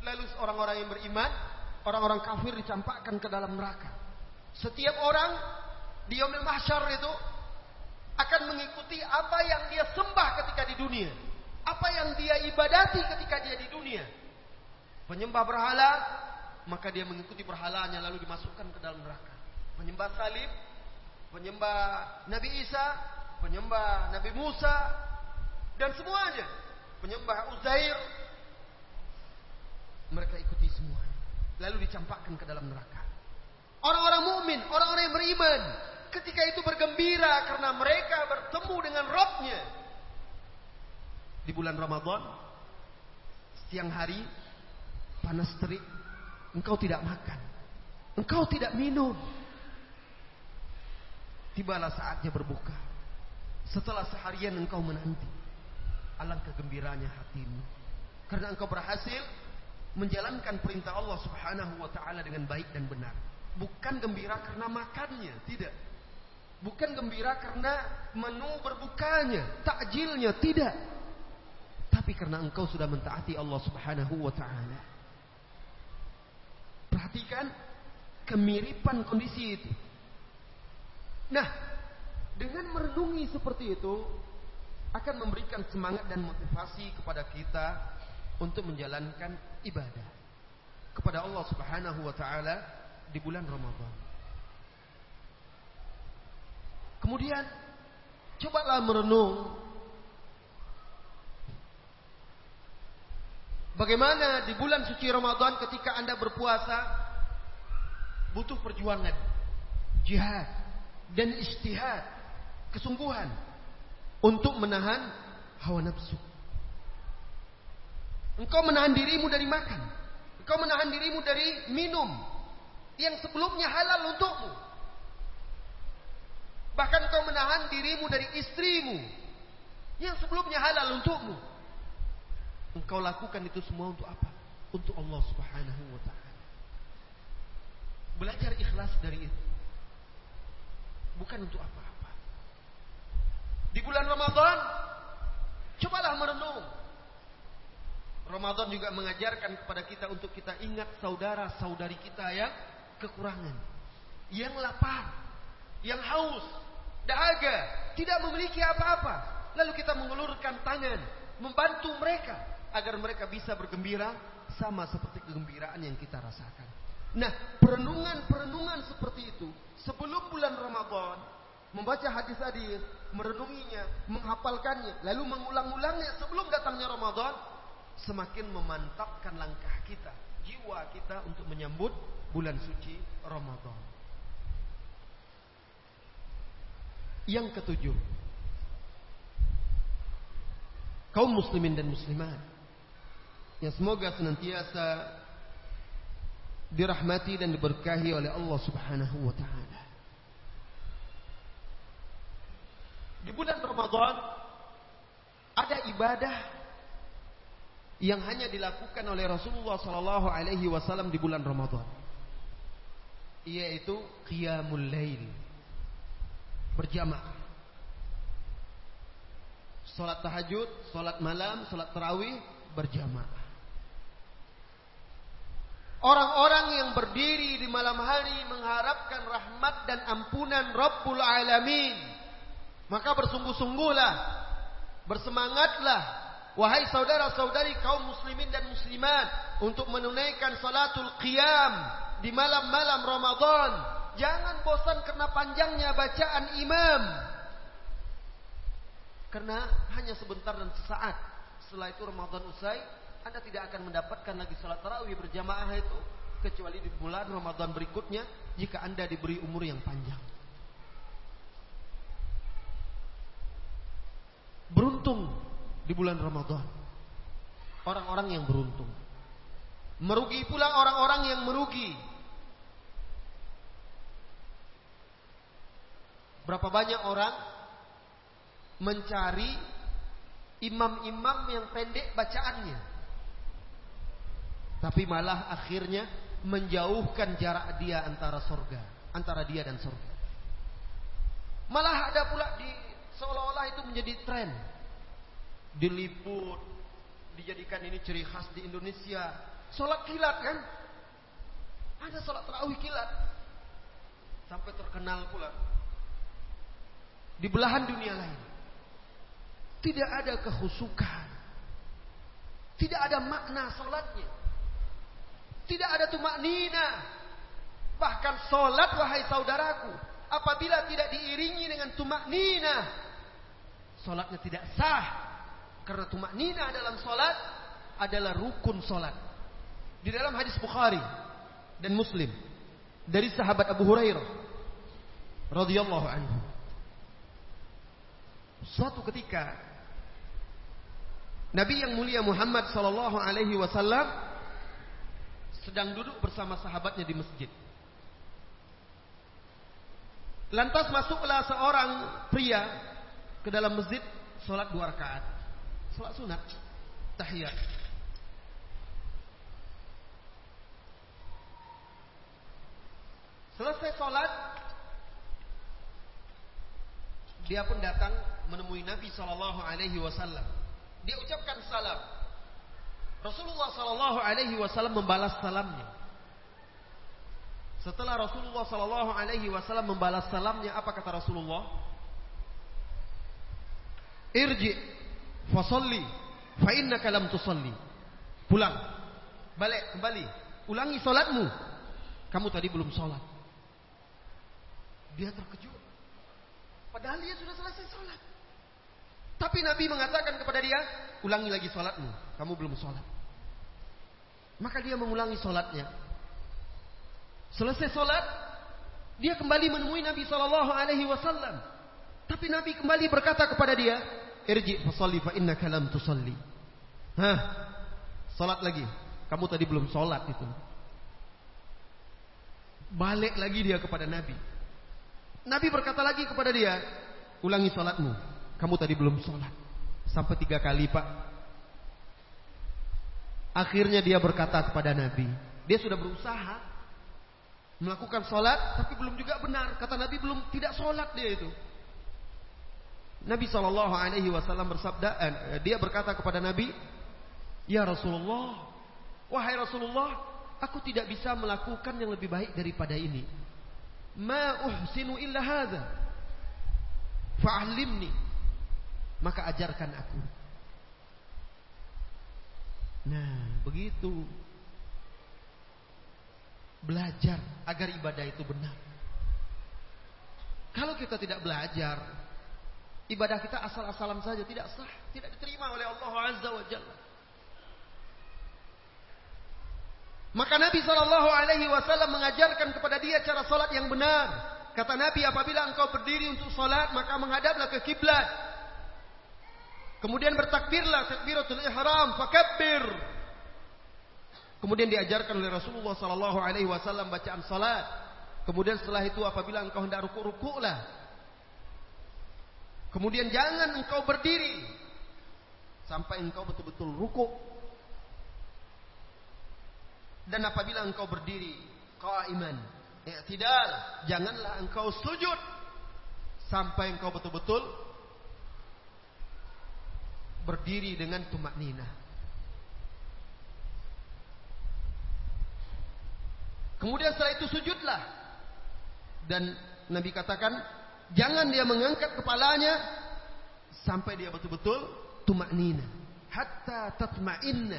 Lalu orang-orang yang beriman orang-orang kafir dicampakkan ke dalam neraka. Setiap orang di yaumil mahsyar itu akan mengikuti apa yang dia sembah ketika di dunia. Apa yang dia ibadati ketika dia di dunia. Penyembah berhala, maka dia mengikuti berhalanya lalu dimasukkan ke dalam neraka. Penyembah salib, penyembah Nabi Isa, penyembah Nabi Musa, dan semuanya. Penyembah Uzair, mereka ikuti semua lalu dicampakkan ke dalam neraka. Orang-orang mukmin, orang-orang yang beriman, ketika itu bergembira karena mereka bertemu dengan Robnya. Di bulan Ramadan, siang hari, panas terik, engkau tidak makan, engkau tidak minum. Tibalah saatnya berbuka. Setelah seharian engkau menanti, alangkah gembiranya hatimu. Karena engkau berhasil menjalankan perintah Allah Subhanahu wa taala dengan baik dan benar. Bukan gembira karena makannya, tidak. Bukan gembira karena menu berbukanya, takjilnya, tidak. Tapi karena engkau sudah mentaati Allah Subhanahu wa taala. Perhatikan kemiripan kondisi itu. Nah, dengan merenungi seperti itu akan memberikan semangat dan motivasi kepada kita untuk menjalankan ibadah kepada Allah Subhanahu wa taala di bulan Ramadan. Kemudian cobalah merenung bagaimana di bulan suci Ramadan ketika Anda berpuasa butuh perjuangan, jihad dan istihad, kesungguhan untuk menahan hawa nafsu. Engkau menahan dirimu dari makan. Engkau menahan dirimu dari minum. Yang sebelumnya halal untukmu. Bahkan engkau menahan dirimu dari istrimu. Yang sebelumnya halal untukmu. Engkau lakukan itu semua untuk apa? Untuk Allah subhanahu wa ta'ala. Belajar ikhlas dari itu. Bukan untuk apa-apa. Di bulan Ramadan, cobalah merenung Ramadan juga mengajarkan kepada kita untuk kita ingat saudara-saudari kita yang kekurangan, yang lapar, yang haus, dahaga, tidak memiliki apa-apa. Lalu kita mengulurkan tangan, membantu mereka agar mereka bisa bergembira sama seperti kegembiraan yang kita rasakan. Nah, perenungan-perenungan seperti itu sebelum bulan Ramadan, membaca hadis-hadis, merenunginya, menghafalkannya, lalu mengulang-ulangnya sebelum datangnya Ramadan, semakin memantapkan langkah kita, jiwa kita untuk menyambut bulan suci Ramadan. Yang ketujuh, kaum muslimin dan muslimat yang semoga senantiasa dirahmati dan diberkahi oleh Allah Subhanahu wa taala. Di bulan Ramadan ibadah yang hanya dilakukan oleh Rasulullah sallallahu alaihi wasallam di bulan Ramadan. Yaitu qiyamul lail. Berjamaah. Salat tahajud, salat malam, salat tarawih berjamaah. Orang-orang yang berdiri di malam hari mengharapkan rahmat dan ampunan Rabbul Alamin. Maka bersungguh-sungguhlah, bersemangatlah, wahai saudara-saudari kaum muslimin dan muslimat, untuk menunaikan salatul qiyam di malam-malam Ramadan. Jangan bosan karena panjangnya bacaan imam. Karena hanya sebentar dan sesaat. Setelah itu Ramadan usai, anda tidak akan mendapatkan lagi salat tarawih berjamaah itu kecuali di bulan Ramadan berikutnya jika Anda diberi umur yang panjang. Beruntung di bulan Ramadan. Orang-orang yang beruntung. Merugi pula orang-orang yang merugi. Berapa banyak orang mencari imam-imam yang pendek bacaannya. Tapi malah akhirnya menjauhkan jarak dia antara surga, antara dia dan surga. Malah ada pula di seolah-olah itu menjadi tren. Diliput, dijadikan ini ciri khas di Indonesia. Sholat kilat kan? Ada sholat terawih kilat. Sampai terkenal pula. Di belahan dunia lain. Tidak ada kehusukan. Tidak ada makna sholatnya. Tidak ada tumak nina. Bahkan solat wahai saudaraku. Apabila tidak diiringi dengan tumak nina. Solatnya tidak sah. Karena tumak nina dalam solat adalah rukun solat. Di dalam hadis Bukhari dan Muslim. Dari sahabat Abu Hurairah. radhiyallahu anhu. Suatu ketika Nabi yang mulia Muhammad sallallahu alaihi wasallam sedang duduk bersama sahabatnya di masjid. Lantas masuklah seorang pria ke dalam masjid sholat dua rakaat. Sholat sunat, tahiyat. Selesai sholat, dia pun datang menemui Nabi Shallallahu Alaihi Wasallam. Dia ucapkan salam. Rasulullah Sallallahu Alaihi Wasallam membalas salamnya. Setelah Rasulullah Sallallahu Alaihi Wasallam membalas salamnya, apa kata Rasulullah? Irji, fasalli, fa innaka lam tusalli. Pulang, balik kembali, ulangi solatmu. Kamu tadi belum solat. Dia terkejut. Padahal dia sudah selesai solat. Tapi Nabi mengatakan kepada dia, ulangi lagi sholatmu. Kamu belum sholat. Maka dia mengulangi sholatnya. Selesai sholat, dia kembali menemui Nabi Shallallahu Alaihi Wasallam. Tapi Nabi kembali berkata kepada dia, Irji fasalli fa inna kalam tusalli. Hah, sholat lagi. Kamu tadi belum sholat itu. Balik lagi dia kepada Nabi. Nabi berkata lagi kepada dia, ulangi sholatmu. Kamu tadi belum sholat. Sampai tiga kali pak. Akhirnya dia berkata kepada Nabi. Dia sudah berusaha. Melakukan sholat. Tapi belum juga benar. Kata Nabi belum tidak sholat dia itu. Nabi Shallallahu Alaihi Wasallam bersabda, eh, dia berkata kepada Nabi, Ya Rasulullah, wahai Rasulullah, aku tidak bisa melakukan yang lebih baik daripada ini. Ma uhsinu illa hadha. Fa'alimni maka ajarkan aku. Nah, begitu. Belajar agar ibadah itu benar. Kalau kita tidak belajar, ibadah kita asal-asalan saja tidak sah, tidak diterima oleh Allah Azza wa Jalla. Maka Nabi Shallallahu Alaihi Wasallam mengajarkan kepada dia cara solat yang benar. Kata Nabi, apabila engkau berdiri untuk solat, maka menghadaplah ke kiblat. Kemudian bertakbirlah takbiratul ihram, fakabbir. Kemudian diajarkan oleh Rasulullah sallallahu alaihi wasallam bacaan salat. Kemudian setelah itu apabila engkau hendak ruku rukuklah. Kemudian jangan engkau berdiri sampai engkau betul-betul ruku. Dan apabila engkau berdiri qaiman, i'tidal, janganlah engkau sujud sampai engkau betul-betul berdiri dengan tumak nina. Kemudian setelah itu sujudlah. Dan Nabi katakan, jangan dia mengangkat kepalanya sampai dia betul-betul tumak nina. Hatta tatma'inna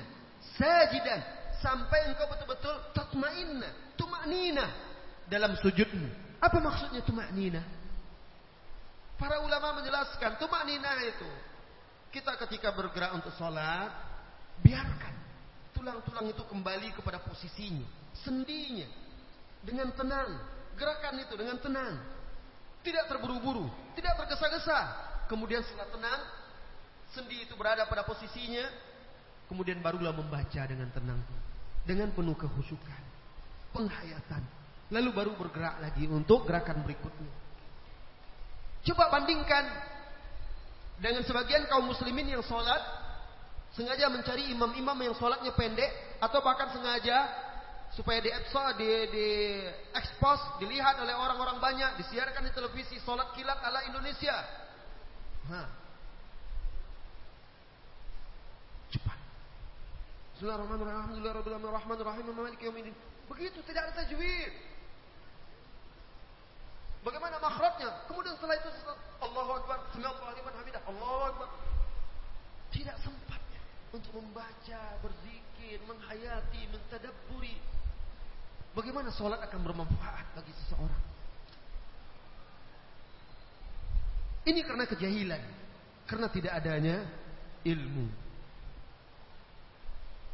sajidan. Sampai engkau betul-betul tatma'inna, tumak nina dalam sujudmu. Apa maksudnya tumak nina? Para ulama menjelaskan tumak nina itu kita ketika bergerak untuk sholat, biarkan tulang-tulang itu kembali kepada posisinya, sendinya, dengan tenang. Gerakan itu dengan tenang. Tidak terburu-buru, tidak tergesa-gesa. Kemudian setelah tenang, sendi itu berada pada posisinya, kemudian barulah membaca dengan tenang. Dengan penuh kehusukan, penghayatan. Lalu baru bergerak lagi untuk gerakan berikutnya. Coba bandingkan dengan sebagian kaum muslimin yang sholat sengaja mencari imam-imam yang sholatnya pendek atau bahkan sengaja supaya di di, di expose, dilihat oleh orang-orang banyak, disiarkan di televisi sholat kilat ala Indonesia. Hah. Cepat. Bismillahirrahmanirrahim. Begitu tidak ada tajwid. Bagaimana makhrajnya? Kemudian setelah itu Allahu Akbar, Allahu liman hamidah, Allahu Akbar. Tidak sempatnya untuk membaca, berzikir, menghayati, mentadabburi. Bagaimana sholat akan bermanfaat bagi seseorang? Ini karena kejahilan, karena tidak adanya ilmu.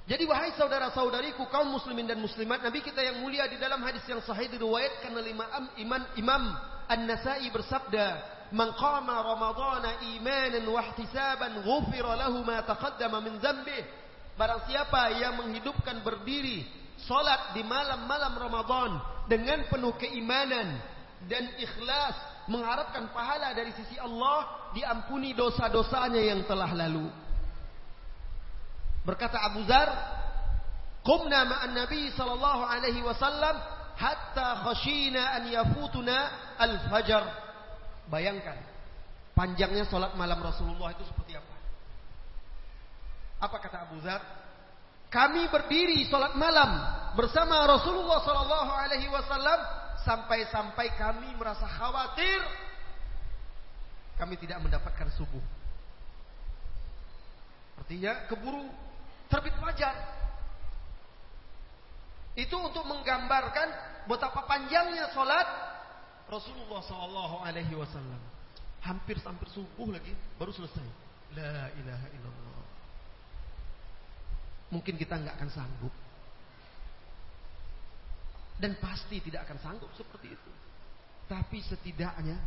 Jadi wahai saudara-saudariku kaum muslimin dan muslimat, Nabi kita yang mulia di dalam hadis yang sahih diriwayatkan oleh Imam Imam, Imam An-Nasa'i bersabda, "Man qama Ramadhana imanan wa ihtisaban ghufira lahu ma taqaddama min dhanbih." Barang siapa yang menghidupkan berdiri salat di malam-malam Ramadan dengan penuh keimanan dan ikhlas mengharapkan pahala dari sisi Allah, diampuni dosa-dosanya yang telah lalu. Berkata Abu Zar, "Qumna ma'an Nabi sallallahu alaihi wasallam hatta khashina an yafutuna al-fajr." Bayangkan panjangnya salat malam Rasulullah itu seperti apa? Apa kata Abu Zar? Kami berdiri salat malam bersama Rasulullah sallallahu alaihi wasallam sampai-sampai kami merasa khawatir kami tidak mendapatkan subuh. Artinya keburu terbit fajar. Itu untuk menggambarkan betapa panjangnya solat Rasulullah Sallallahu Alaihi Wasallam. Hampir sampai subuh lagi baru selesai. La ilaha illallah. Mungkin kita nggak akan sanggup. Dan pasti tidak akan sanggup seperti itu. Tapi setidaknya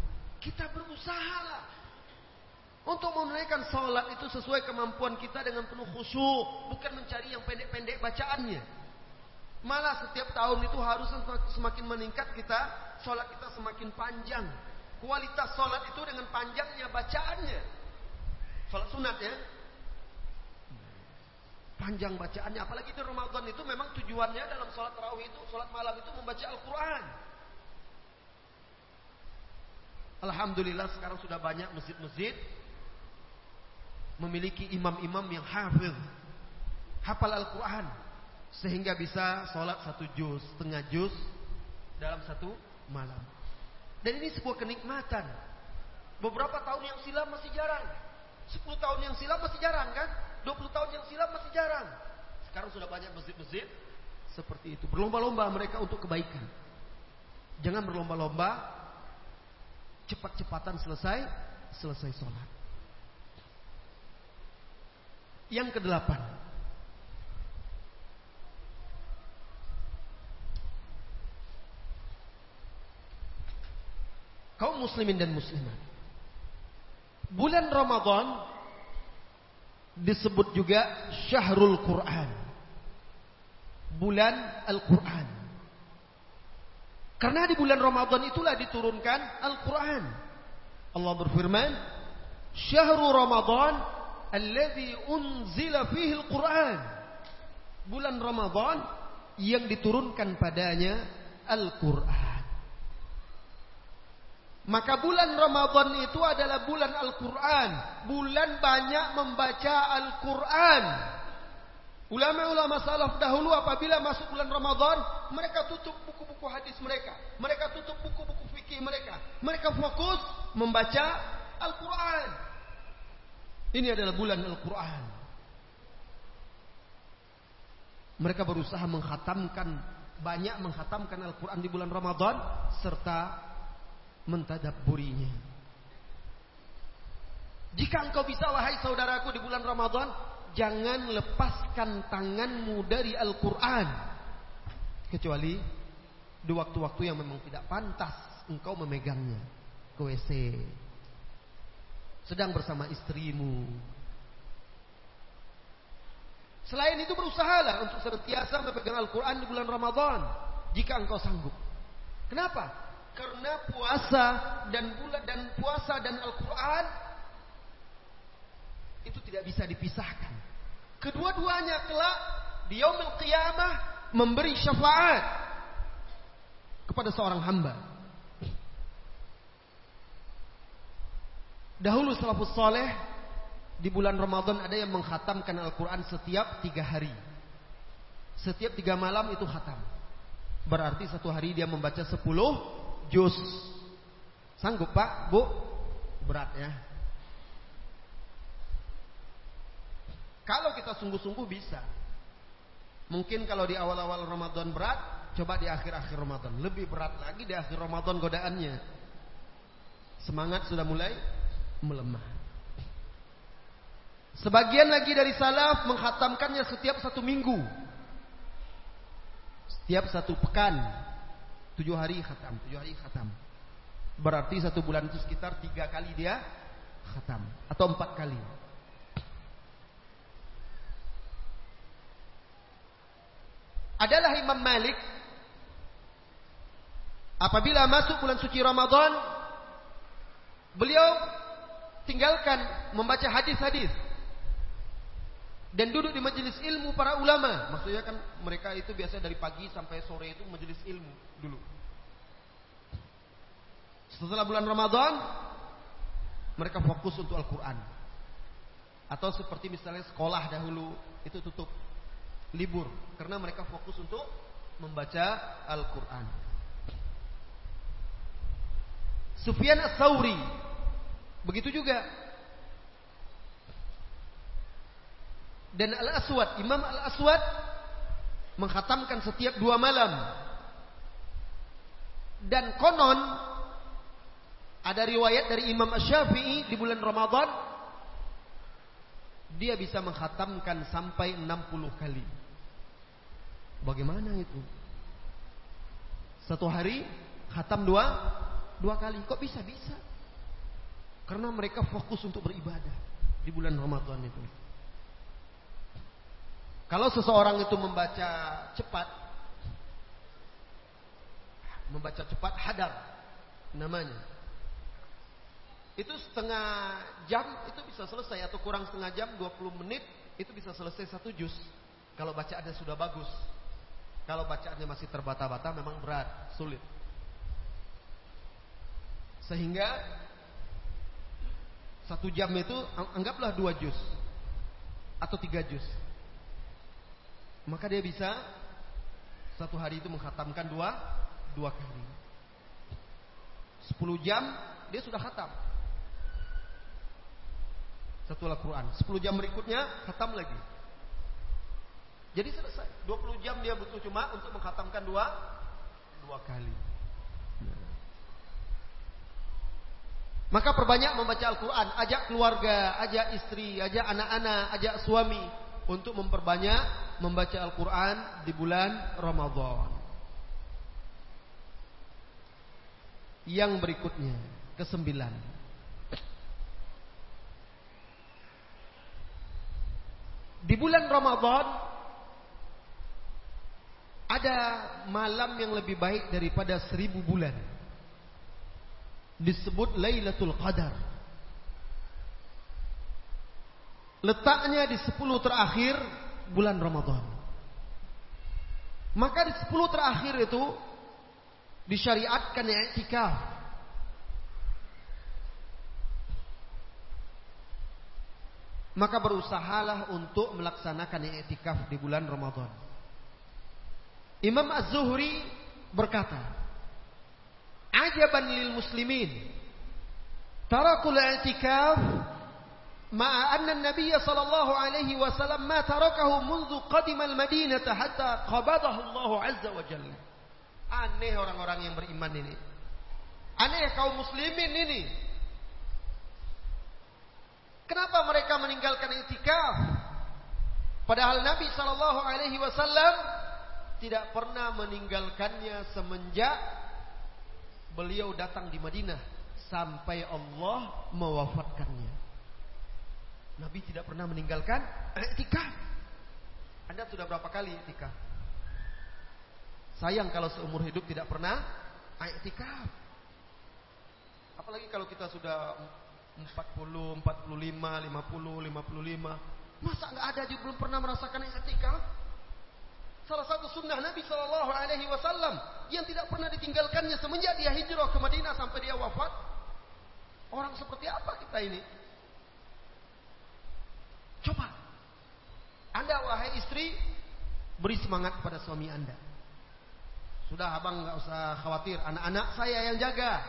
kita berusaha untuk menunaikan sholat itu sesuai kemampuan kita dengan penuh khusyuk, bukan mencari yang pendek-pendek bacaannya. Malah setiap tahun itu harus semakin meningkat kita, sholat kita semakin panjang. Kualitas sholat itu dengan panjangnya bacaannya. Sholat sunat ya. Panjang bacaannya, apalagi di Ramadan itu memang tujuannya dalam sholat tarawih itu, sholat malam itu membaca Al-Quran. Alhamdulillah sekarang sudah banyak masjid-masjid memiliki imam-imam yang hafiz, hafal Al-Quran, sehingga bisa sholat satu juz, setengah juz dalam satu malam. Dan ini sebuah kenikmatan. Beberapa tahun yang silam masih jarang. 10 tahun yang silam masih jarang kan? 20 tahun yang silam masih jarang. Sekarang sudah banyak masjid-masjid seperti itu. Berlomba-lomba mereka untuk kebaikan. Jangan berlomba-lomba cepat-cepatan selesai selesai sholat. Yang kedelapan. Kaum muslimin dan muslimat. Bulan Ramadan disebut juga Syahrul Quran. Bulan Al-Quran. Karena di bulan Ramadan itulah diturunkan Al-Quran. Allah berfirman, Syahrul Ramadan alladzi unzila fihi al-Qur'an. Bulan Ramadan yang diturunkan padanya Al-Qur'an. Maka bulan Ramadan itu adalah bulan Al-Quran. Bulan banyak membaca Al-Quran. Ulama-ulama salaf dahulu apabila masuk bulan Ramadan, mereka tutup buku-buku hadis mereka. Mereka tutup buku-buku fikih mereka. Mereka fokus membaca Al-Quran. Ini adalah bulan Al-Quran. Mereka berusaha menghatamkan, banyak menghatamkan Al-Quran di bulan Ramadan, serta mentadabburinya. Jika engkau bisa wahai saudaraku di bulan Ramadan, jangan lepaskan tanganmu dari Al-Quran. Kecuali di waktu-waktu yang memang tidak pantas engkau memegangnya. Ke WC. Sedang bersama istrimu. Selain itu berusahalah untuk senantiasa memegang Al-Quran di bulan Ramadan. Jika engkau sanggup. Kenapa? Karena puasa dan bulan dan puasa dan Al-Qur'an itu tidak bisa dipisahkan. Kedua-duanya kelak di yaumil qiyamah memberi syafaat kepada seorang hamba. Dahulu salafus soleh di bulan Ramadan ada yang menghatamkan Al-Quran setiap tiga hari. Setiap tiga malam itu khatam. Berarti satu hari dia membaca sepuluh jus. Sanggup Pak, Bu? Berat ya. Kalau kita sungguh-sungguh bisa. Mungkin kalau di awal-awal Ramadan berat, coba di akhir-akhir Ramadan. Lebih berat lagi di akhir Ramadan godaannya. Semangat sudah mulai melemah. Sebagian lagi dari salaf menghatamkannya setiap satu minggu. Setiap satu pekan. Tujuh hari khatam, tujuh hari khatam. Berarti satu bulan itu sekitar tiga kali dia khatam. Atau empat kali. Adalah Imam Malik. Apabila masuk bulan suci Ramadan. Beliau tinggalkan membaca hadis-hadis dan duduk di majelis ilmu para ulama. Maksudnya kan mereka itu biasa dari pagi sampai sore itu majelis ilmu dulu. Setelah bulan Ramadan, mereka fokus untuk Al-Quran. Atau seperti misalnya sekolah dahulu, itu tutup. Libur. Karena mereka fokus untuk membaca Al-Quran. Sufyan As-Sawri. Begitu juga dan Al-Aswad, Imam Al-Aswad menghatamkan setiap dua malam. Dan konon ada riwayat dari Imam Syafi'i di bulan Ramadan dia bisa menghatamkan sampai 60 kali. Bagaimana itu? Satu hari khatam dua dua kali. Kok bisa bisa? Karena mereka fokus untuk beribadah di bulan Ramadan itu. Kalau seseorang itu membaca cepat, membaca cepat hadar namanya. Itu setengah jam itu bisa selesai atau kurang setengah jam 20 menit itu bisa selesai satu juz. Kalau bacaannya sudah bagus. Kalau bacaannya masih terbata-bata memang berat, sulit. Sehingga satu jam itu anggaplah dua juz atau tiga juz maka dia bisa satu hari itu menghatamkan dua dua kali. Sepuluh jam dia sudah khatam. Satu Al-Quran. Sepuluh jam berikutnya khatam lagi. Jadi selesai. Dua puluh jam dia butuh cuma untuk menghatamkan dua dua kali. Maka perbanyak membaca Al-Quran. Ajak keluarga, ajak istri, ajak anak-anak, ajak suami. Untuk memperbanyak membaca Al-Quran di bulan Ramadan. Yang berikutnya, kesembilan. Di bulan Ramadan ada malam yang lebih baik daripada seribu bulan. Disebut Lailatul Qadar. letaknya di 10 terakhir bulan Ramadan. Maka di 10 terakhir itu disyariatkan i'tikaf. Maka berusahalah untuk melaksanakan i'tikaf di bulan Ramadan. Imam Az-Zuhri berkata, "Ajaban lil muslimin tarakul i'tikaf مع أن النبي صلى الله عليه وسلم ما تركه منذ قدم المدينة حتى قبضه الله عز وجل Aneh orang-orang yang beriman ini. Aneh kaum muslimin ini. Kenapa mereka meninggalkan itikaf? Padahal Nabi Shallallahu Alaihi Wasallam tidak pernah meninggalkannya semenjak beliau datang di Madinah sampai Allah mewafatkannya. Nabi tidak pernah meninggalkan etika. Anda sudah berapa kali etika? Sayang kalau seumur hidup tidak pernah etika. Apalagi kalau kita sudah 40, 45, 50, 55. Masa nggak ada juga belum pernah merasakan etika? Salah satu sunnah Nabi Shallallahu Alaihi Wasallam yang tidak pernah ditinggalkannya semenjak dia hijrah ke Madinah sampai dia wafat. Orang seperti apa kita ini? Coba. Anda wahai istri beri semangat kepada suami Anda. Sudah abang nggak usah khawatir, anak-anak saya yang jaga.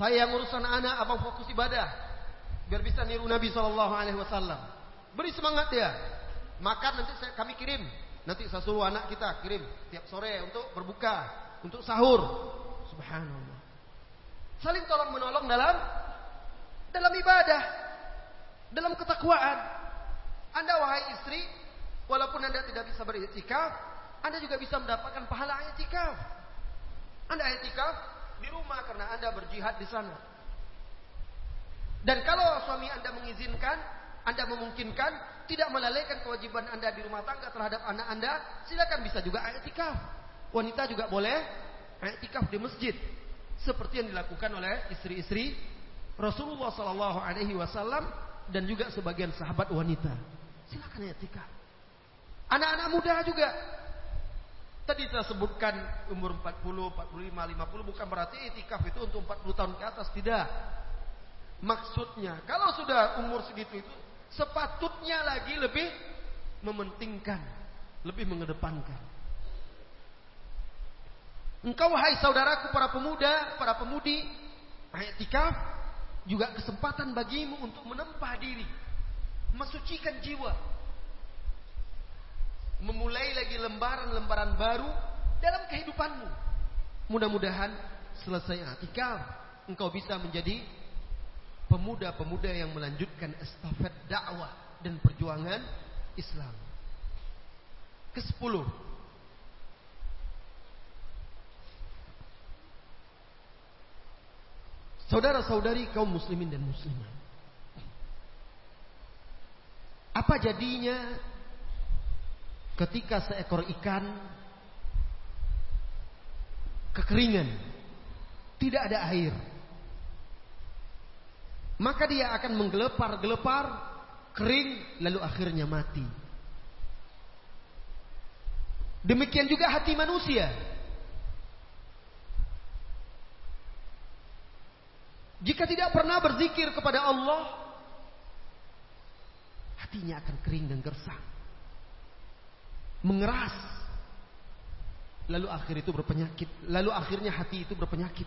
Saya yang urus anak-anak, abang fokus ibadah. Biar bisa niru Nabi Shallallahu Alaihi Wasallam. Beri semangat dia. Makan nanti kami kirim. Nanti saya suruh anak kita kirim tiap sore untuk berbuka, untuk sahur. Subhanallah. Saling tolong menolong dalam dalam ibadah dalam ketakwaan. Anda wahai istri, walaupun Anda tidak bisa beriktikaf, Anda juga bisa mendapatkan pahala iktikaf. Anda iktikaf di rumah karena Anda berjihad di sana. Dan kalau suami Anda mengizinkan, Anda memungkinkan tidak melalaikan kewajiban Anda di rumah tangga terhadap anak Anda, silakan bisa juga iktikaf. Wanita juga boleh iktikaf di masjid seperti yang dilakukan oleh istri-istri Rasulullah Sallallahu Alaihi Wasallam dan juga sebagian sahabat wanita. Silakan tika. Anak-anak muda juga. Tadi saya sebutkan umur 40, 45, 50 bukan berarti etikaf itu untuk 40 tahun ke atas tidak. Maksudnya kalau sudah umur segitu itu sepatutnya lagi lebih mementingkan, lebih mengedepankan. Engkau hai saudaraku para pemuda, para pemudi, etikaf juga kesempatan bagimu untuk menempah diri, mensucikan jiwa, memulai lagi lembaran-lembaran baru dalam kehidupanmu. Mudah-mudahan selesai atikaf, engkau bisa menjadi pemuda-pemuda yang melanjutkan estafet dakwah dan perjuangan Islam. Kesepuluh, Saudara-saudari kaum muslimin dan muslimah. Apa jadinya ketika seekor ikan kekeringan, tidak ada air. Maka dia akan menggelepar-gelepar, kering, lalu akhirnya mati. Demikian juga hati manusia. Jika tidak pernah berzikir kepada Allah, hatinya akan kering dan gersang. Mengeras. Lalu akhir itu berpenyakit. Lalu akhirnya hati itu berpenyakit.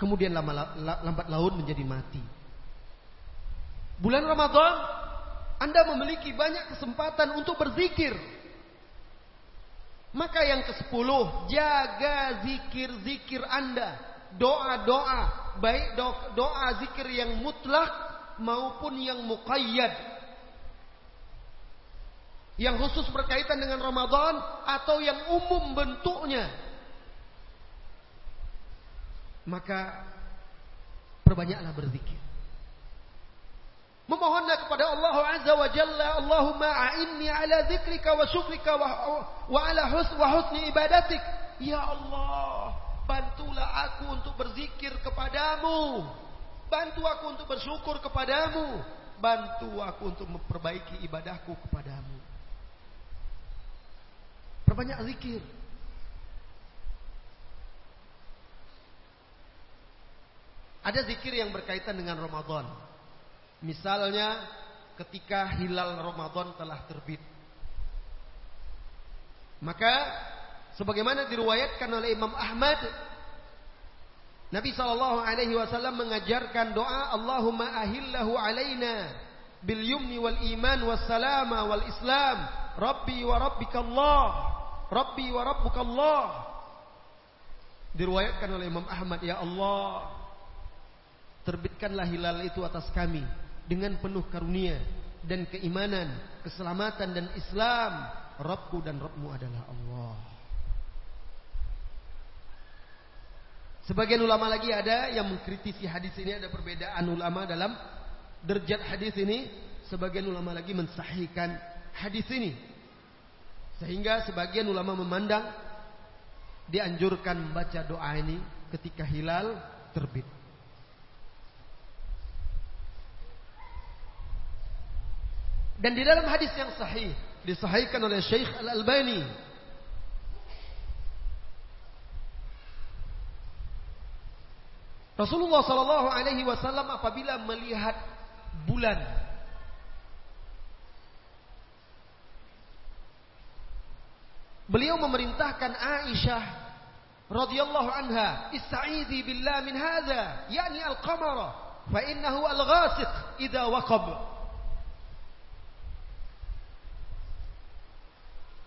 Kemudian lambat laun menjadi mati. Bulan Ramadan, Anda memiliki banyak kesempatan untuk berzikir. Maka yang ke sepuluh, jaga zikir-zikir Anda doa-doa, baik doa zikir yang mutlak maupun yang muqayyad. Yang khusus berkaitan dengan Ramadan atau yang umum bentuknya. Maka perbanyaklah berzikir. Memohonlah kepada Allah Azza wa Jalla, Allahumma a'inni ala zikrika wa syukrika wa, wa ala hus wa husni ibadatik. Ya Allah, Bantulah aku untuk berzikir kepadamu. Bantu aku untuk bersyukur kepadamu. bantu aku untuk memperbaiki ibadahku kepadamu. Perbanyak zikir. Ada zikir yang berkaitan dengan Ramadan. Misalnya ketika hilal Ramadan telah terbit. Maka sebagaimana diriwayatkan oleh Imam Ahmad Nabi sallallahu alaihi wasallam mengajarkan doa Allahumma ahillahu alaina bil yumni wal iman was salama wal islam Rabbi wa rabbikallah Rabbi wa rabbukallah Diriwayatkan oleh Imam Ahmad ya Allah terbitkanlah hilal itu atas kami dengan penuh karunia dan keimanan, keselamatan dan Islam. Rabbku dan Rabbmu adalah Allah. Sebagian ulama lagi ada yang mengkritisi hadis ini ada perbedaan ulama dalam derajat hadis ini. Sebagian ulama lagi mensahihkan hadis ini. Sehingga sebagian ulama memandang dianjurkan membaca doa ini ketika hilal terbit. Dan di dalam hadis yang sahih disahihkan oleh Syekh Al-Albani Rasulullah sallallahu alaihi wasallam apabila melihat bulan Beliau memerintahkan Aisyah radhiyallahu anha, "Ista'idhi billah min hadha, yakni al-qamara, fa innahu al-ghasiq idza waqab."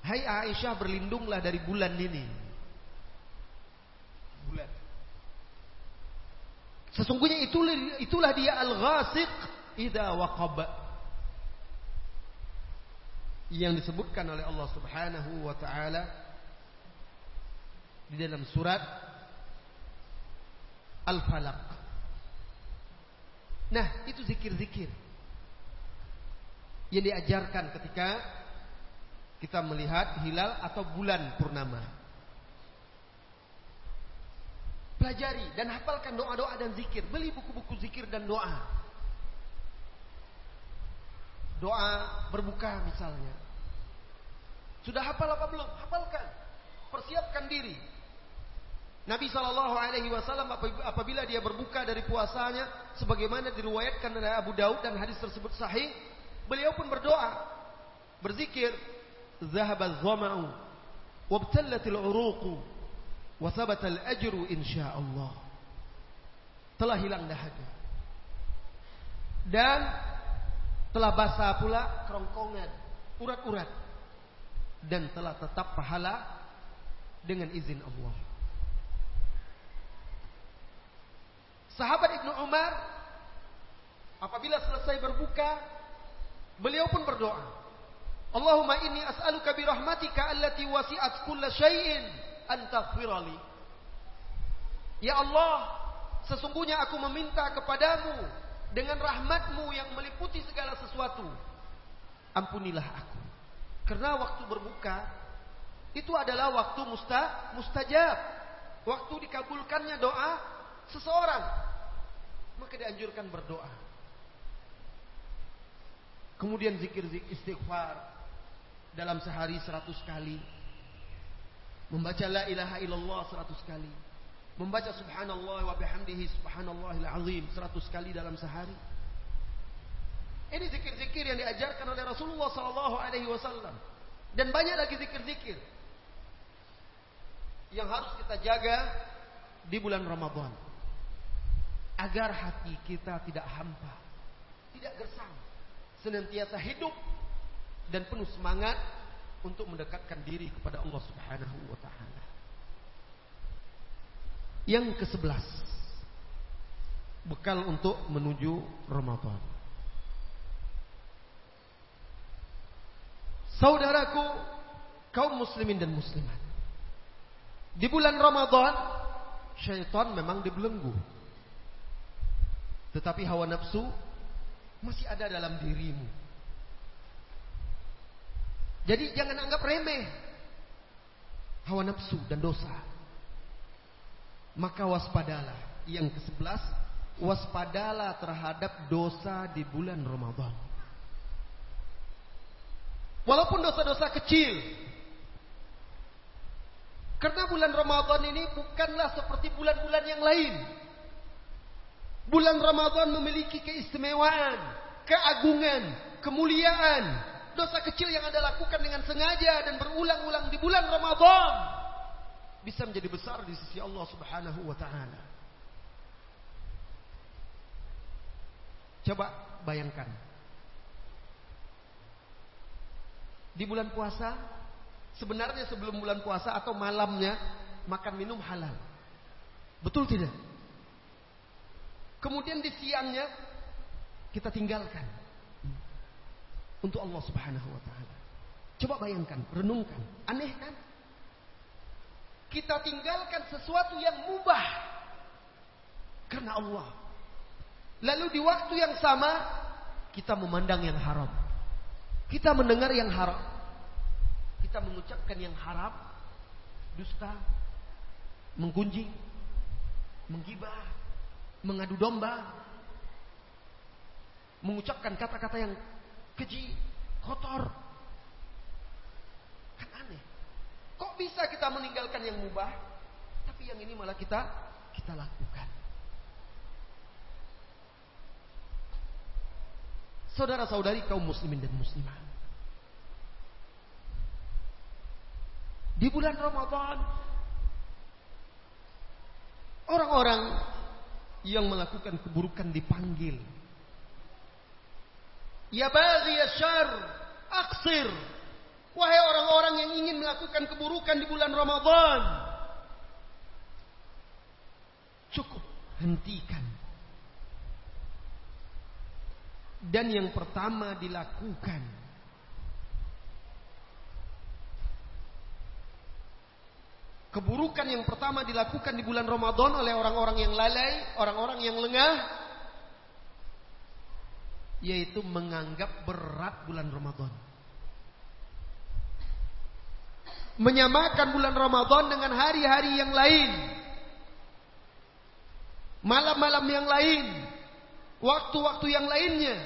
Hai Aisyah berlindunglah dari bulan ini. Bulan. Sesungguhnya itulah, itulah dia al-ghasiq idza waqab. Yang disebutkan oleh Allah Subhanahu wa taala di dalam surat Al-Falaq. Nah, itu zikir-zikir yang diajarkan ketika kita melihat hilal atau bulan purnama. Pelajari dan hafalkan doa-doa dan zikir. Beli buku-buku zikir dan doa. Doa berbuka misalnya. Sudah hafal apa belum? Hafalkan. Persiapkan diri. Nabi Shallallahu Alaihi Wasallam apabila dia berbuka dari puasanya, sebagaimana diriwayatkan oleh Abu Daud dan hadis tersebut sahih, beliau pun berdoa, berzikir, ذهب الظمأ وابتلت العروق وثبت الأجر إن شاء الله telah hilang dahaga dan telah basah pula kerongkongan urat-urat dan telah tetap pahala dengan izin Allah Sahabat Ibnu Umar apabila selesai berbuka beliau pun berdoa Allahumma inni as'aluka bi rahmatika allati wasi'at kulla syai'in an taghfirali. Ya Allah, sesungguhnya aku meminta kepadamu dengan rahmatmu yang meliputi segala sesuatu. Ampunilah aku. Karena waktu berbuka itu adalah waktu musta, mustajab. Waktu dikabulkannya doa seseorang. Maka dianjurkan berdoa. Kemudian zikir-zikir istighfar dalam sehari seratus kali. Membaca la ilaha illallah seratus kali. Membaca subhanallah wa bihamdihi subhanallahil azim seratus kali dalam sehari. Ini zikir-zikir yang diajarkan oleh Rasulullah sallallahu alaihi wasallam. Dan banyak lagi zikir-zikir yang harus kita jaga di bulan Ramadan. Agar hati kita tidak hampa, tidak gersang, senantiasa hidup dan penuh semangat untuk mendekatkan diri kepada Allah Subhanahu wa taala. Yang ke-11 bekal untuk menuju Ramadan. Saudaraku kaum muslimin dan muslimat. Di bulan Ramadan syaitan memang dibelenggu. Tetapi hawa nafsu masih ada dalam dirimu. Jadi jangan anggap remeh hawa nafsu dan dosa. Maka waspadalah. Yang ke-11 waspadalah terhadap dosa di bulan Ramadan. Walaupun dosa-dosa kecil. Karena bulan Ramadan ini bukanlah seperti bulan-bulan yang lain. Bulan Ramadan memiliki keistimewaan, keagungan, kemuliaan. Dosa kecil yang Anda lakukan dengan sengaja dan berulang-ulang di bulan Ramadan bisa menjadi besar di sisi Allah Subhanahu wa taala. Coba bayangkan. Di bulan puasa, sebenarnya sebelum bulan puasa atau malamnya makan minum halal. Betul tidak? Kemudian di siangnya kita tinggalkan untuk Allah Subhanahu wa taala. Coba bayangkan, renungkan. Aneh kan? Kita tinggalkan sesuatu yang mubah karena Allah. Lalu di waktu yang sama kita memandang yang haram. Kita mendengar yang haram. Kita mengucapkan yang haram, dusta, menggunjing, menggibah, mengadu domba, mengucapkan kata-kata yang keji, kotor. Kan aneh. Kok bisa kita meninggalkan yang mubah, tapi yang ini malah kita kita lakukan. Saudara-saudari kaum muslimin dan muslimah. Di bulan Ramadan orang-orang yang melakukan keburukan dipanggil. Ya baghi syar, aksir. Wahai orang-orang yang ingin melakukan keburukan di bulan Ramadan. Cukup hentikan dan yang pertama dilakukan keburukan yang pertama dilakukan di bulan Ramadan oleh orang-orang yang lalai, orang-orang yang lengah yaitu menganggap berat bulan Ramadan. Menyamakan bulan Ramadan dengan hari-hari yang lain. Malam-malam yang lain, waktu-waktu yang lainnya.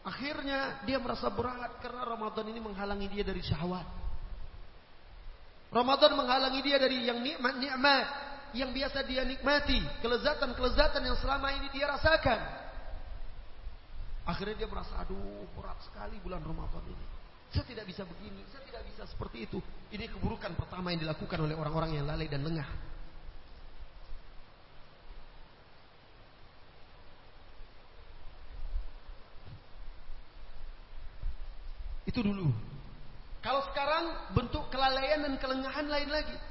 Akhirnya dia merasa berat karena Ramadan ini menghalangi dia dari syahwat. Ramadan menghalangi dia dari yang nikmat-nikmat yang biasa dia nikmati, kelezatan-kelezatan yang selama ini dia rasakan. Akhirnya dia merasa, aduh berat sekali bulan Ramadan ini. Saya tidak bisa begini, saya tidak bisa seperti itu. Ini keburukan pertama yang dilakukan oleh orang-orang yang lalai dan lengah. Itu dulu. Kalau sekarang bentuk kelalaian dan kelengahan lain lagi.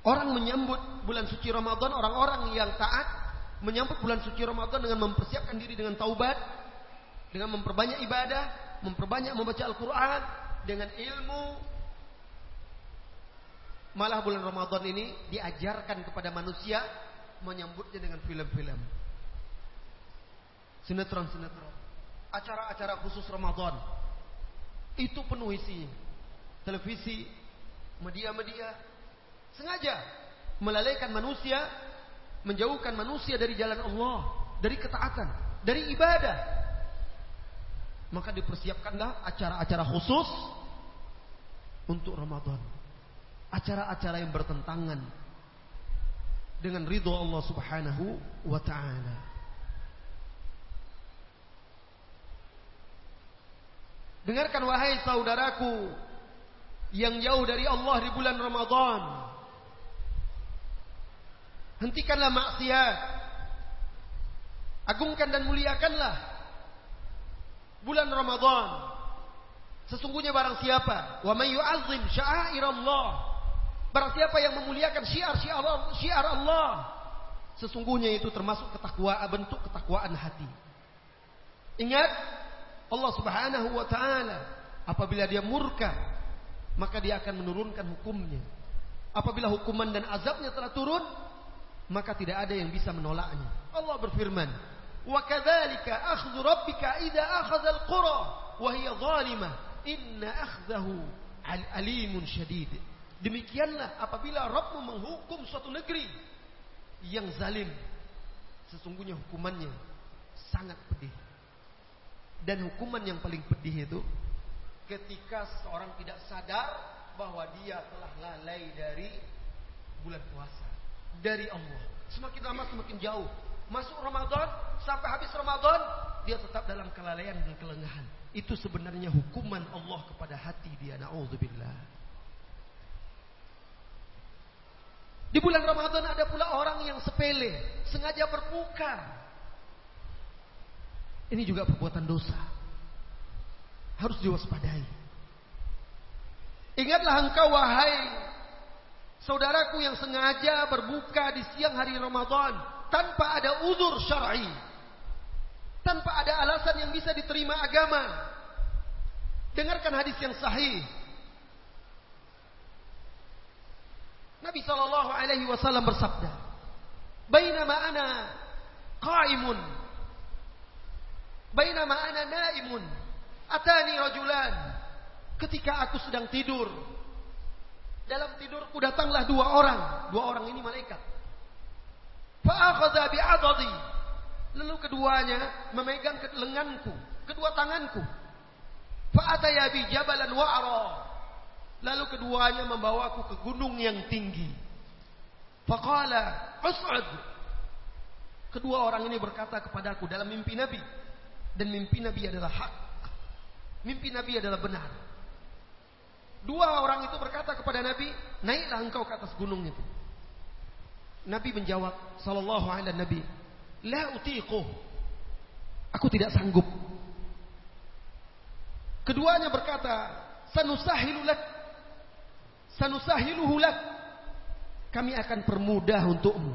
Orang menyambut bulan suci Ramadan, orang-orang yang taat menyambut bulan suci Ramadan dengan mempersiapkan diri dengan taubat, dengan memperbanyak ibadah, memperbanyak membaca Al-Quran, dengan ilmu. Malah bulan Ramadan ini diajarkan kepada manusia menyambutnya dengan film-film. Sinetron-sinetron acara-acara khusus Ramadan. Itu penuh isinya. Televisi, media-media sengaja melalaikan manusia, menjauhkan manusia dari jalan Allah, dari ketaatan, dari ibadah. Maka dipersiapkanlah acara-acara khusus untuk Ramadan. Acara-acara yang bertentangan dengan ridho Allah Subhanahu wa taala. Dengarkan wahai saudaraku yang jauh dari Allah di bulan Ramadan. Hentikanlah maksiat. Agungkan dan muliakanlah bulan Ramadan. Sesungguhnya barang siapa wa may yu'azzim Allah. Barang siapa yang memuliakan syiar-syiar Allah, syiar Allah, sesungguhnya itu termasuk ketakwaan bentuk ketakwaan hati. Ingat Allah Subhanahu wa taala apabila dia murka maka dia akan menurunkan hukumnya. Apabila hukuman dan azabnya telah turun maka tidak ada yang bisa menolaknya. Allah berfirman, "Wa kadzalika akhdhu rabbika idza akhadha al-qura wa hiya zalimah, inna akhdahu alimun syadid." Demikianlah apabila Rabbmu menghukum suatu negeri yang zalim. Sesungguhnya hukumannya sangat pedih. Dan hukuman yang paling pedih itu ketika seorang tidak sadar bahwa dia telah lalai dari bulan puasa. Dari Allah. Semakin lama semakin jauh. Masuk Ramadan, sampai habis Ramadan, dia tetap dalam kelalaian dan kelengahan. Itu sebenarnya hukuman Allah kepada hati dia. Na'udzubillah. Di bulan Ramadan ada pula orang yang sepele, sengaja berbuka. Ini juga perbuatan dosa. Harus diwaspadai. Ingatlah engkau wahai saudaraku yang sengaja berbuka di siang hari Ramadan tanpa ada uzur syar'i. Tanpa ada alasan yang bisa diterima agama. Dengarkan hadis yang sahih Nabi Shallallahu Alaihi Wasallam bersabda, "Bainama ana qaimun, bainama ana naimun, atani rajulan." Ketika aku sedang tidur, dalam tidurku datanglah dua orang, dua orang ini malaikat. Lalu keduanya memegang lenganku, kedua tanganku. Fa'ataya bi jabalan. Lalu keduanya membawaku ke gunung yang tinggi. Faqala, "Us'ud." Kedua orang ini berkata kepadaku dalam mimpi Nabi dan mimpi Nabi adalah hak. Mimpi Nabi adalah benar. Dua orang itu berkata kepada Nabi, "Naiklah engkau ke atas gunung itu." Nabi menjawab, sallallahu alaihi Nabi, "La utiquh." Aku tidak sanggup. Keduanya berkata, "Sanusahilu lak." Kami akan permudah untukmu.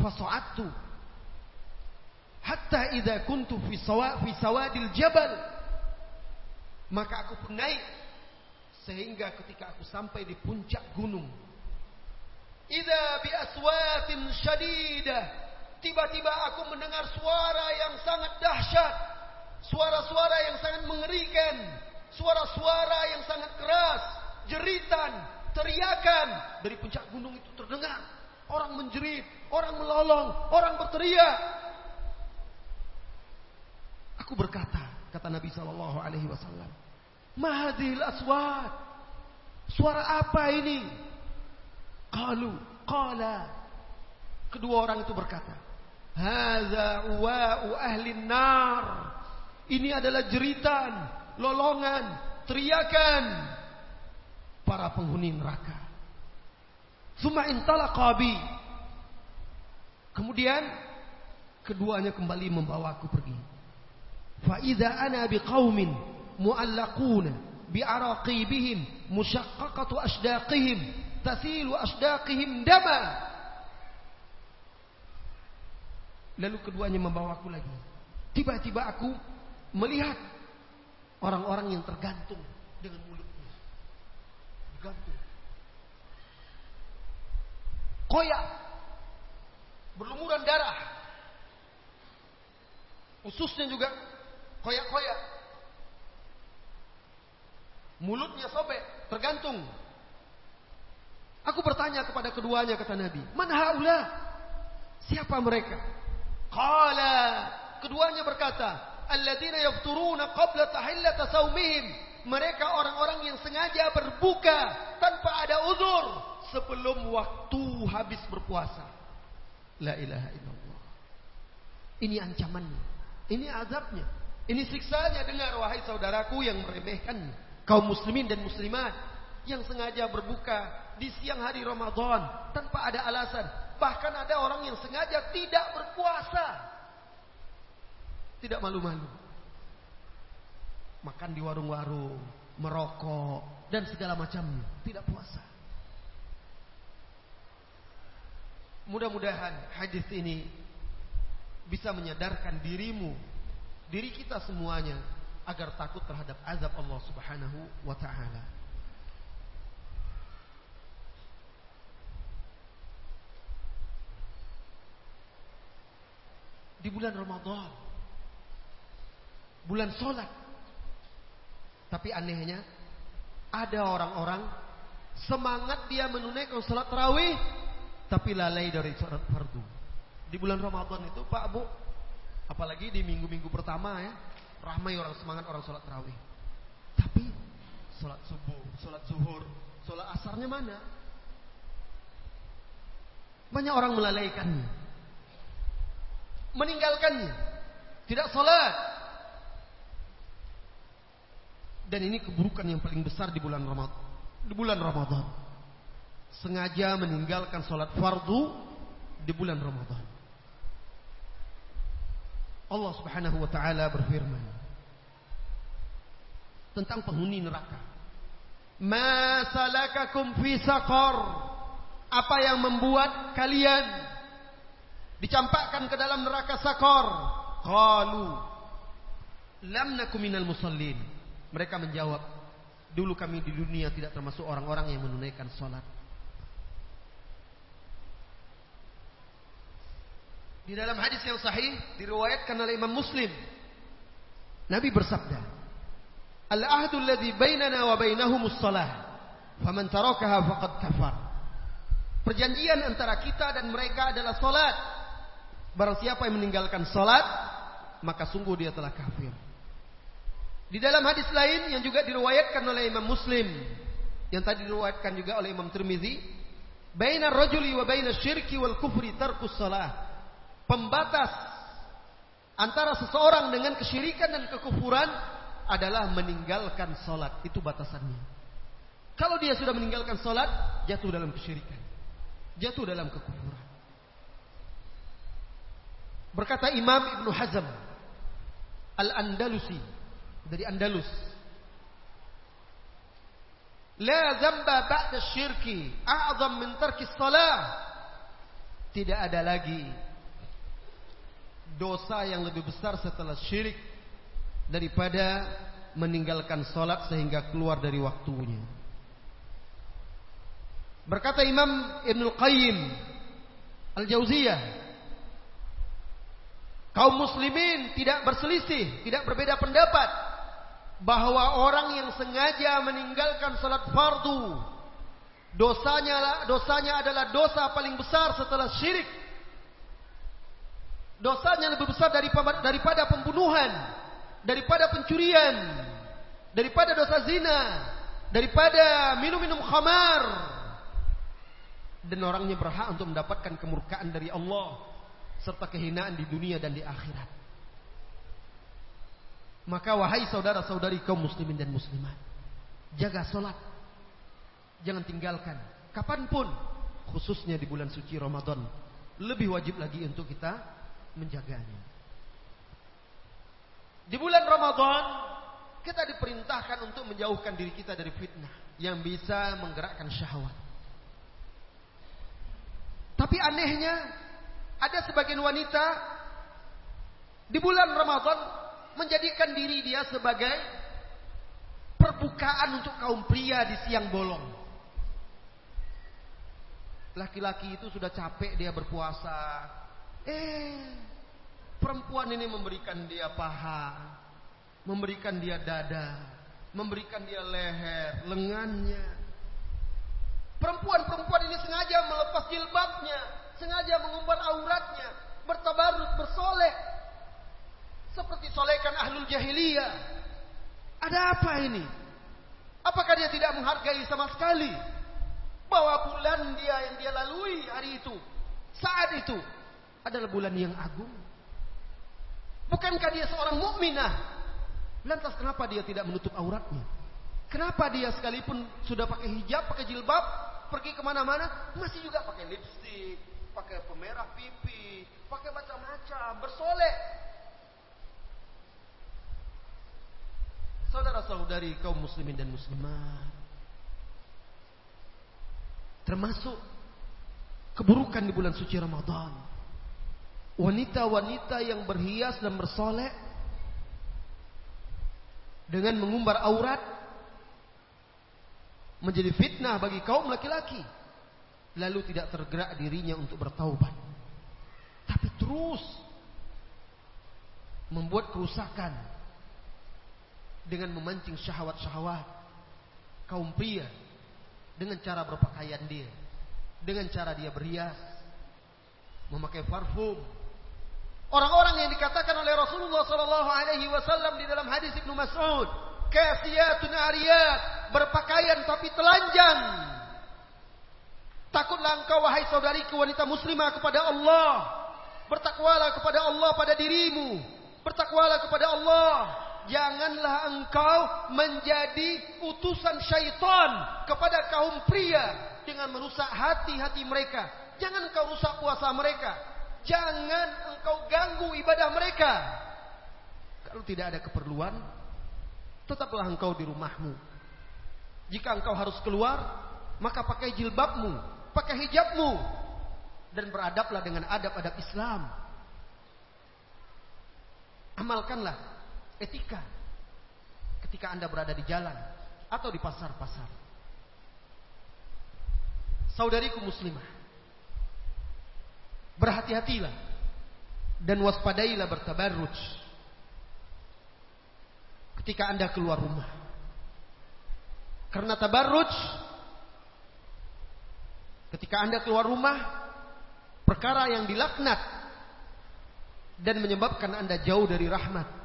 Fasa'attu hatta idza kuntu fi sawadil jabal maka aku pun naik sehingga ketika aku sampai di puncak gunung idza bi aswatin syadidah tiba-tiba aku mendengar suara yang sangat dahsyat suara-suara yang sangat mengerikan suara-suara yang sangat keras jeritan, teriakan dari puncak gunung itu terdengar. Orang menjerit, orang melolong, orang berteriak. Aku berkata, kata Nabi Shallallahu Alaihi Wasallam, Mahadil aswat, suara apa ini? Kalu, kala. Kedua orang itu berkata, wa'u ahli nar. Ini adalah jeritan, lolongan, teriakan para penghuni neraka. Suma intalaqabi. Kemudian keduanya kembali membawaku pergi. Idza ana biqaumin muallaquna bi'araqibihim musyaqqaqatu asdaqihim tasilu asdaqihim dama. Lalu keduanya membawaku lagi. Tiba-tiba aku melihat orang-orang yang tergantung dengan mulut gantung. Koyak. Berlumuran darah. Ususnya juga koyak-koyak. Mulutnya sobek, tergantung. Aku bertanya kepada keduanya kata Nabi, "Man haula?" Siapa mereka? Qala, keduanya berkata, "Alladzina yafturuna qabla tahillata saumihim." mereka orang-orang yang sengaja berbuka tanpa ada uzur sebelum waktu habis berpuasa. La ilaha illallah. Ini ancamannya. Ini azabnya. Ini siksanya dengar wahai saudaraku yang meremehkan kaum muslimin dan muslimat yang sengaja berbuka di siang hari Ramadan tanpa ada alasan. Bahkan ada orang yang sengaja tidak berpuasa. Tidak malu-malu makan di warung-warung, merokok, dan segala macam tidak puasa. Mudah-mudahan hadis ini bisa menyadarkan dirimu, diri kita semuanya agar takut terhadap azab Allah Subhanahu wa taala. Di bulan Ramadan, bulan solat, tapi anehnya ada orang-orang Semangat dia menunaikan salat tarawih tapi lalai dari salat fardu. Di bulan Ramadan itu Pak Bu, apalagi di minggu-minggu pertama ya, ramai orang semangat orang salat tarawih. Tapi salat subuh, salat zuhur, salat asarnya mana? Banyak orang melalaikannya. Meninggalkannya. Tidak salat. Dan ini keburukan yang paling besar di bulan Ramadan. Di bulan Ramadan. Sengaja meninggalkan salat fardu di bulan Ramadan. Allah Subhanahu wa taala berfirman tentang penghuni neraka. Ma fi saqar? Apa yang membuat kalian dicampakkan ke dalam neraka sakor? Qalu lam nakum minal musallin. Mereka menjawab, dulu kami di dunia tidak termasuk orang-orang yang menunaikan salat. Di dalam hadis yang sahih diriwayatkan oleh Imam Muslim, Nabi bersabda, "Al-ahdu alladhi bainana wa bainahumus salah, faman tarakaha faqad kafar." Perjanjian antara kita dan mereka adalah salat. Barang siapa yang meninggalkan salat, maka sungguh dia telah kafir. Di dalam hadis lain yang juga diriwayatkan oleh Imam Muslim, yang tadi diriwayatkan juga oleh Imam Tirmizi, "Bainar rajuli wa bainas syirki wal kufri tarkus salah." Pembatas antara seseorang dengan kesyirikan dan kekufuran adalah meninggalkan salat. Itu batasannya. Kalau dia sudah meninggalkan salat, jatuh dalam kesyirikan. Jatuh dalam kekufuran. Berkata Imam Ibn Hazm Al-Andalusi dari Andalus. La zamba ba'da syirki a'zam min tarki salah. Tidak ada lagi dosa yang lebih besar setelah syirik daripada meninggalkan salat sehingga keluar dari waktunya. Berkata Imam Ibn Qayyim Al-Jauziyah Kaum muslimin tidak berselisih, tidak berbeda pendapat bahwa orang yang sengaja meninggalkan salat fardu dosanya dosanya adalah dosa paling besar setelah syirik. Dosanya lebih besar daripada, daripada pembunuhan, daripada pencurian, daripada dosa zina, daripada minum-minum khamar. Dan orangnya berhak untuk mendapatkan kemurkaan dari Allah serta kehinaan di dunia dan di akhirat. Maka wahai saudara-saudari kaum muslimin dan muslimat, jaga solat, jangan tinggalkan, kapan pun, khususnya di bulan suci Ramadan, lebih wajib lagi untuk kita menjaganya. Di bulan Ramadan, kita diperintahkan untuk menjauhkan diri kita dari fitnah yang bisa menggerakkan syahwat. Tapi anehnya, ada sebagian wanita di bulan Ramadan menjadikan diri dia sebagai perbukaan untuk kaum pria di siang bolong. Laki-laki itu sudah capek dia berpuasa. Eh, perempuan ini memberikan dia paha, memberikan dia dada, memberikan dia leher, lengannya. Perempuan-perempuan ini sengaja melepas jilbabnya, sengaja mengumbar auratnya, bertabarut, bersolek. Seperti solekan ahlul jahiliyah. Ada apa ini? Apakah dia tidak menghargai sama sekali bahwa bulan dia yang dia lalui hari itu, saat itu adalah bulan yang agung? Bukankah dia seorang mukminah? Lantas kenapa dia tidak menutup auratnya? Kenapa dia sekalipun sudah pakai hijab, pakai jilbab, pergi ke mana-mana, masih juga pakai lipstick, pakai pemerah pipi, pakai macam-macam, bersolek. Saudara-saudari kaum muslimin dan muslimat. Termasuk keburukan di bulan suci Ramadan. Wanita-wanita yang berhias dan bersolek dengan mengumbar aurat menjadi fitnah bagi kaum laki-laki lalu tidak tergerak dirinya untuk bertaubat. Tapi terus membuat kerusakan dengan memancing syahwat-syahwat kaum pria dengan cara berpakaian dia, dengan cara dia berhias, memakai parfum. Orang-orang yang dikatakan oleh Rasulullah sallallahu alaihi wasallam di dalam hadis Ibnu Mas'ud, kasiyatun ariyat, berpakaian tapi telanjang. Takutlah engkau wahai saudariku wanita muslimah kepada Allah. Bertakwalah kepada Allah pada dirimu. Bertakwalah kepada Allah. Janganlah engkau menjadi utusan syaitan kepada kaum pria dengan merusak hati-hati mereka. Jangan engkau rusak puasa mereka. Jangan engkau ganggu ibadah mereka. Kalau tidak ada keperluan, tetaplah engkau di rumahmu. Jika engkau harus keluar, maka pakai jilbabmu, pakai hijabmu, dan beradablah dengan adab-adab Islam. Amalkanlah etika ketika Anda berada di jalan atau di pasar-pasar. Saudariku muslimah, berhati-hatilah dan waspadailah bertabarruj ketika Anda keluar rumah. Karena tabarruj ketika Anda keluar rumah perkara yang dilaknat dan menyebabkan Anda jauh dari rahmat.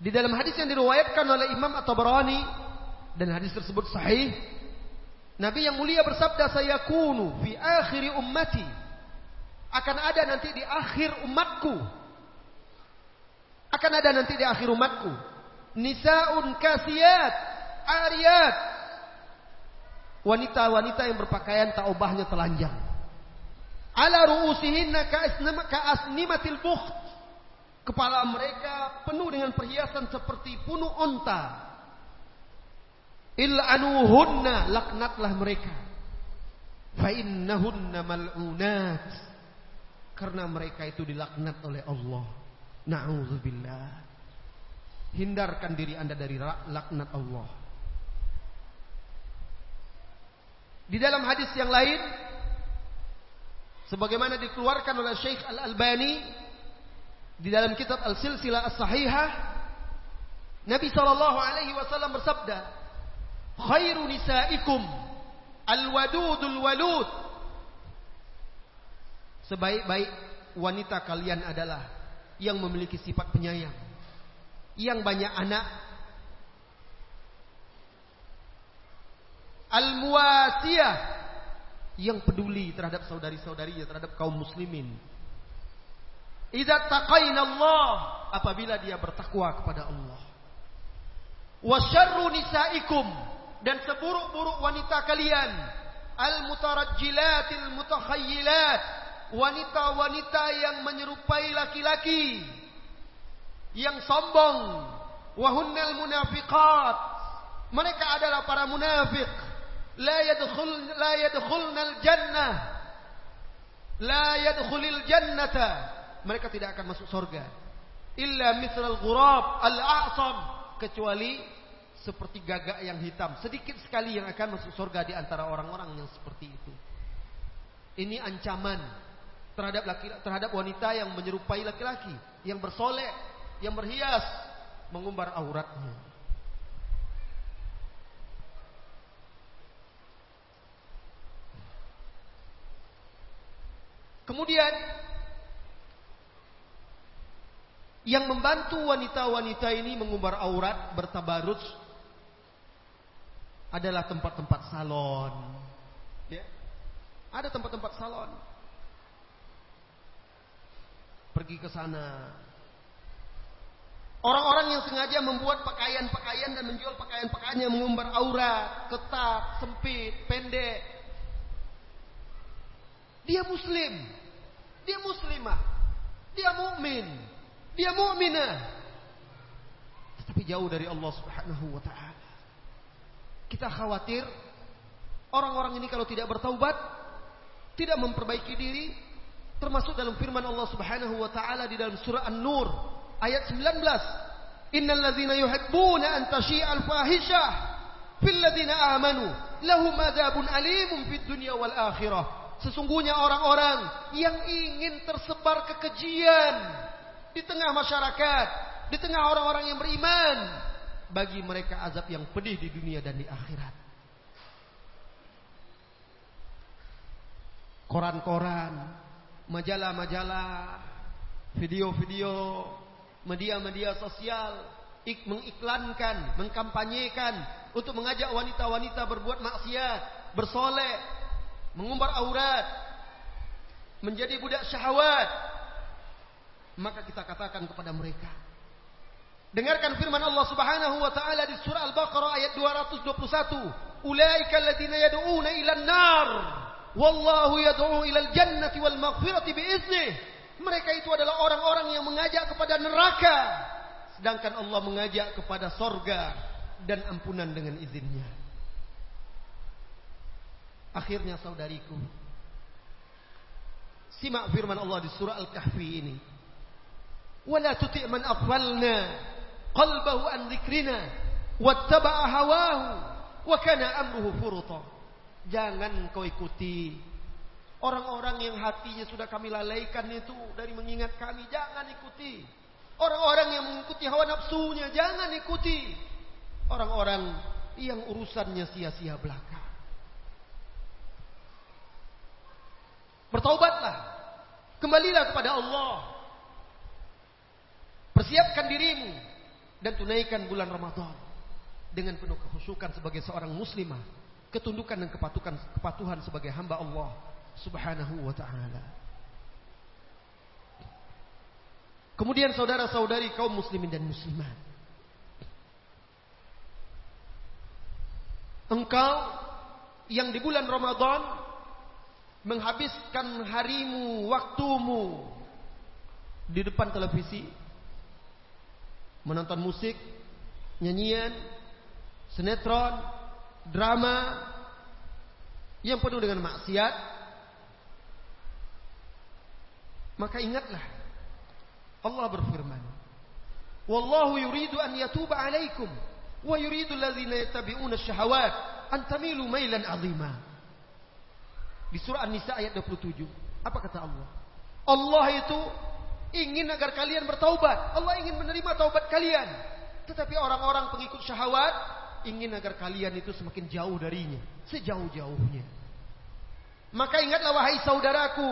Di dalam hadis yang diriwayatkan oleh Imam At-Tabrani dan hadis tersebut sahih, Nabi yang mulia bersabda saya kunu fi akhiri ummati. Akan ada nanti di akhir umatku. Akan ada nanti di akhir umatku. Nisaun kasiyat ariyat. Wanita-wanita yang berpakaian tak ubahnya telanjang. Ala ru'usihinna ka'asnimatil bukht. Kepala mereka penuh dengan perhiasan seperti punuh onta il'anuhunna laknatlah mereka. Fa innahunna mal'unat. Karena mereka itu dilaknat oleh Allah. Na'udzubillah. Hindarkan diri Anda dari laknat Allah. Di dalam hadis yang lain sebagaimana dikeluarkan oleh Syekh Al-Albani di dalam kitab Al-Silsilah As-Sahihah Nabi sallallahu alaihi wasallam bersabda khairu nisaikum. Alwadudul walud. Sebaik-baik wanita kalian adalah yang memiliki sifat penyayang. Yang banyak anak. Al-muwasiyah. Yang peduli terhadap saudari-saudarinya terhadap kaum muslimin. Idza taqaina Allah. Apabila dia bertakwa kepada Allah. Wa syarru nisaikum dan seburuk-buruk wanita kalian. Al-mutarajjilatil mutakhayyilat wanita-wanita yang menyerupai laki-laki. Yang sombong. Wahunnal munafiqat. Mereka adalah para munafik. La yadkhul la yadkhulnal jannah. La yadkhulil jannata. Mereka tidak akan masuk surga. Illa mithlal ghurab al-a'sam. Kecuali seperti gagak yang hitam. Sedikit sekali yang akan masuk surga di antara orang-orang yang seperti itu. Ini ancaman terhadap laki, terhadap wanita yang menyerupai laki-laki, yang bersolek, yang berhias, mengumbar auratnya. Kemudian yang membantu wanita-wanita ini mengumbar aurat, bertabarut adalah tempat-tempat salon. Ya. Ada tempat-tempat salon. Pergi ke sana. Orang-orang yang sengaja membuat pakaian-pakaian dan menjual pakaian-pakaian yang mengumbar aurat, ketat, sempit, pendek. Dia muslim. Dia muslimah. Dia mukmin. Dia mukminah. Tetapi jauh dari Allah Subhanahu wa taala. Kita khawatir orang-orang ini kalau tidak bertaubat, tidak memperbaiki diri, termasuk dalam firman Allah Subhanahu wa taala di dalam surah An-Nur ayat 19. Innal ladzina yuhibbuna an tashi'al fahishah fil ladzina amanu lahum adzabun alimun fid dunya wal akhirah. Sesungguhnya orang-orang yang ingin tersebar kekejian di tengah masyarakat, di tengah orang-orang yang beriman, bagi mereka azab yang pedih di dunia dan di akhirat. Koran-koran, majalah-majalah, video-video, media-media sosial ik mengiklankan, mengkampanyekan untuk mengajak wanita-wanita berbuat maksiat, bersolek, mengumbar aurat, menjadi budak syahwat. Maka kita katakan kepada mereka, Dengarkan firman Allah Subhanahu wa taala di surah Al-Baqarah ayat 221. Ulaika alladziina yad'uuna ila an-nar wallahu yad'u ila al-jannati wal maghfirati bi Mereka itu adalah orang-orang yang mengajak kepada neraka sedangkan Allah mengajak kepada sorga dan ampunan dengan izinnya. Akhirnya saudariku, simak firman Allah di surah Al-Kahfi ini. Wala tuti' man aghfalna qalbahu an dzikrina wattaba'a hawahu wa kana amruhu furuta. Jangan kau ikuti orang-orang yang hatinya sudah kami lalaikan itu dari mengingat kami. Jangan ikuti. Orang-orang yang mengikuti hawa nafsunya. Jangan ikuti. Orang-orang yang urusannya sia-sia belaka. Bertaubatlah. Kembalilah kepada Allah. Persiapkan dirimu dan tunaikan bulan Ramadan dengan penuh kehusukan sebagai seorang muslimah, ketundukan dan kepatuhan kepatuhan sebagai hamba Allah Subhanahu wa taala. Kemudian saudara-saudari kaum muslimin dan muslimat. Engkau yang di bulan Ramadan menghabiskan harimu, waktumu di depan televisi, menonton musik, nyanyian, sinetron, drama yang penuh dengan maksiat, maka ingatlah Allah berfirman, "Wallahu yuridu an yatuba 'alaikum wa yuridu alladhina yattabi'una asy-syahawat an tamilu mailan 'azima." Di surah An-Nisa ayat 27. Apa kata Allah? Allah itu ingin agar kalian bertaubat. Allah ingin menerima taubat kalian. Tetapi orang-orang pengikut syahwat ingin agar kalian itu semakin jauh darinya, sejauh-jauhnya. Maka ingatlah wahai saudaraku,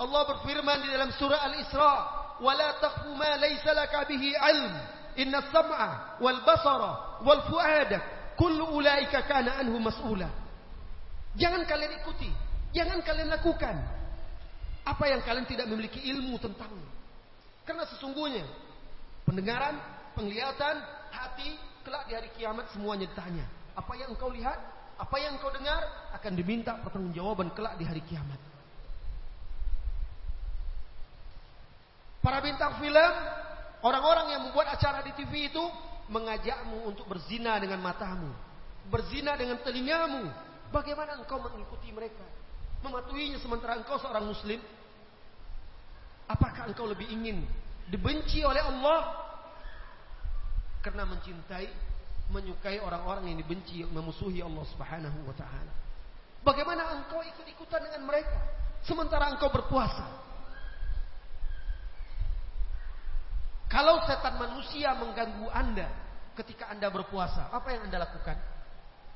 Allah berfirman di dalam surah Al-Isra, "Wala taqfu ma laysa laka bihi 'ilm. Inna as-sam'a wal basara wal fu'ada kullu ulaika kana anhu mas'ula." Jangan kalian ikuti, jangan kalian lakukan apa yang kalian tidak memiliki ilmu tentangnya. Karena sesungguhnya pendengaran, penglihatan, hati kelak di hari kiamat semuanya ditanya. Apa yang engkau lihat, apa yang engkau dengar akan diminta pertanggungjawaban kelak di hari kiamat. Para bintang film, orang-orang yang membuat acara di TV itu mengajakmu untuk berzina dengan matamu, berzina dengan telingamu. Bagaimana engkau mengikuti mereka? Mematuhinya sementara engkau seorang muslim Apakah engkau lebih ingin dibenci oleh Allah karena mencintai, menyukai orang-orang yang dibenci, memusuhi Allah Subhanahu wa taala? Bagaimana engkau ikut-ikutan dengan mereka sementara engkau berpuasa? Kalau setan manusia mengganggu Anda ketika Anda berpuasa, apa yang Anda lakukan?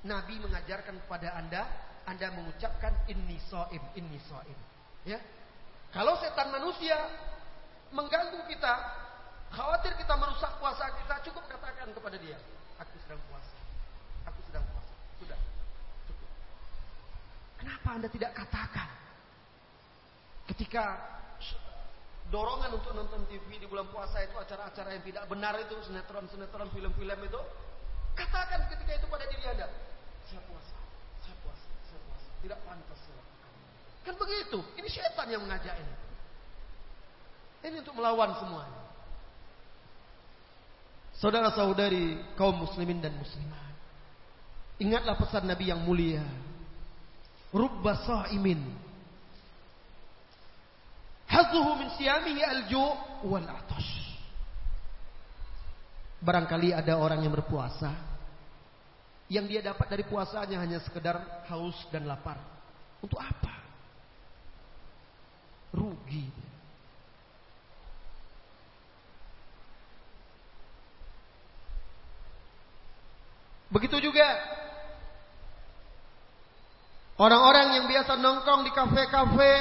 Nabi mengajarkan kepada Anda, Anda mengucapkan inni shaim, inni shaim. Ya, kalau setan manusia mengganggu kita, khawatir kita merusak puasa kita, cukup katakan kepada dia, aku sedang puasa. Aku sedang puasa. Sudah. Cukup. Kenapa Anda tidak katakan? Ketika dorongan untuk nonton TV di bulan puasa itu acara-acara yang tidak benar itu, sinetron-sinetron, film-film itu, katakan ketika itu pada diri Anda, saya puasa, saya puasa, saya puasa. Tidak pantas Kan begitu. Ini setan yang mengajak ini. Ini untuk melawan semuanya. Saudara-saudari kaum muslimin dan muslimat. Ingatlah pesan Nabi yang mulia. Rubba sa'imin. Hazuhu min siyamihi al-ju' wal atash. Barangkali ada orang yang berpuasa. Yang dia dapat dari puasanya hanya sekedar haus dan lapar. Untuk apa? Rugi. juga orang-orang yang biasa nongkrong di kafe-kafe,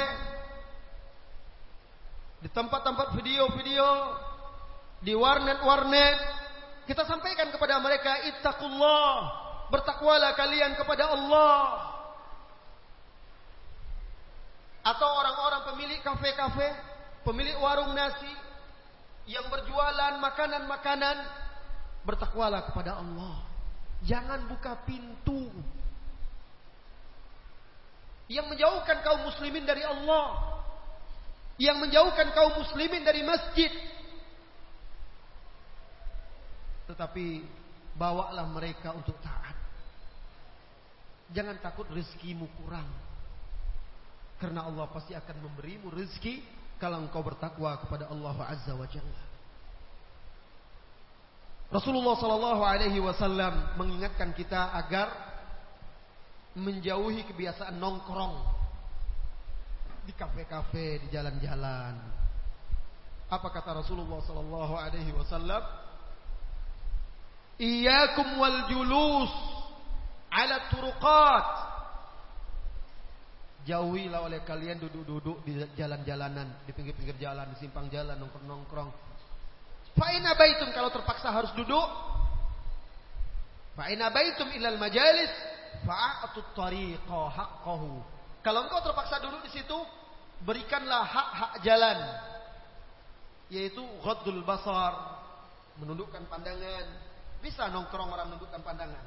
di tempat-tempat video-video, di warnet-warnet, kita sampaikan kepada mereka ittaqullah, bertakwalah kalian kepada Allah. Atau orang-orang pemilik kafe-kafe, pemilik warung nasi yang berjualan makanan-makanan, bertakwalah kepada Allah. Jangan buka pintu yang menjauhkan kaum muslimin dari Allah. Yang menjauhkan kaum muslimin dari masjid. Tetapi bawalah mereka untuk taat. Jangan takut rezekimu kurang. Karena Allah pasti akan memberimu rezeki kalau engkau bertakwa kepada Allah Azza wa Jalla. Rasulullah Sallallahu Alaihi Wasallam mengingatkan kita agar menjauhi kebiasaan nongkrong di kafe-kafe, di jalan-jalan. Apa kata Rasulullah Sallallahu Alaihi Wasallam? Iyakum wal julus ala turuqat. Jauhilah oleh kalian duduk-duduk di jalan-jalanan, di pinggir-pinggir jalan, di simpang jalan, nongkrong-nongkrong Fa'in abaitum kalau terpaksa harus duduk. Fa'in abaitum ilal majalis. Fa'atut tariqa haqqahu. Kalau engkau terpaksa duduk di situ, berikanlah hak-hak jalan. Yaitu ghaddul basar. Menundukkan pandangan. Bisa nongkrong orang menundukkan pandangan.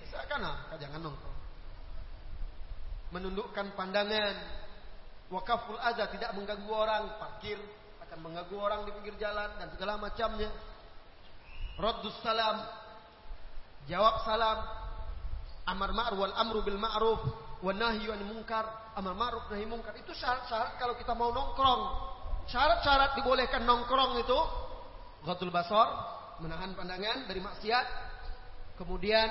Bisa kan? Jangan nongkrong. Menundukkan pandangan. Wakaful adha tidak mengganggu orang. Parkir akan mengganggu orang di pinggir jalan dan segala macamnya. Raddus salam, jawab salam, amar ma'ruf wal amru bil ma'ruf wan nahyu anil munkar, amar ma'ruf nahi munkar. Itu syarat-syarat kalau kita mau nongkrong. Syarat-syarat dibolehkan nongkrong itu ghatul basar, menahan pandangan dari maksiat. Kemudian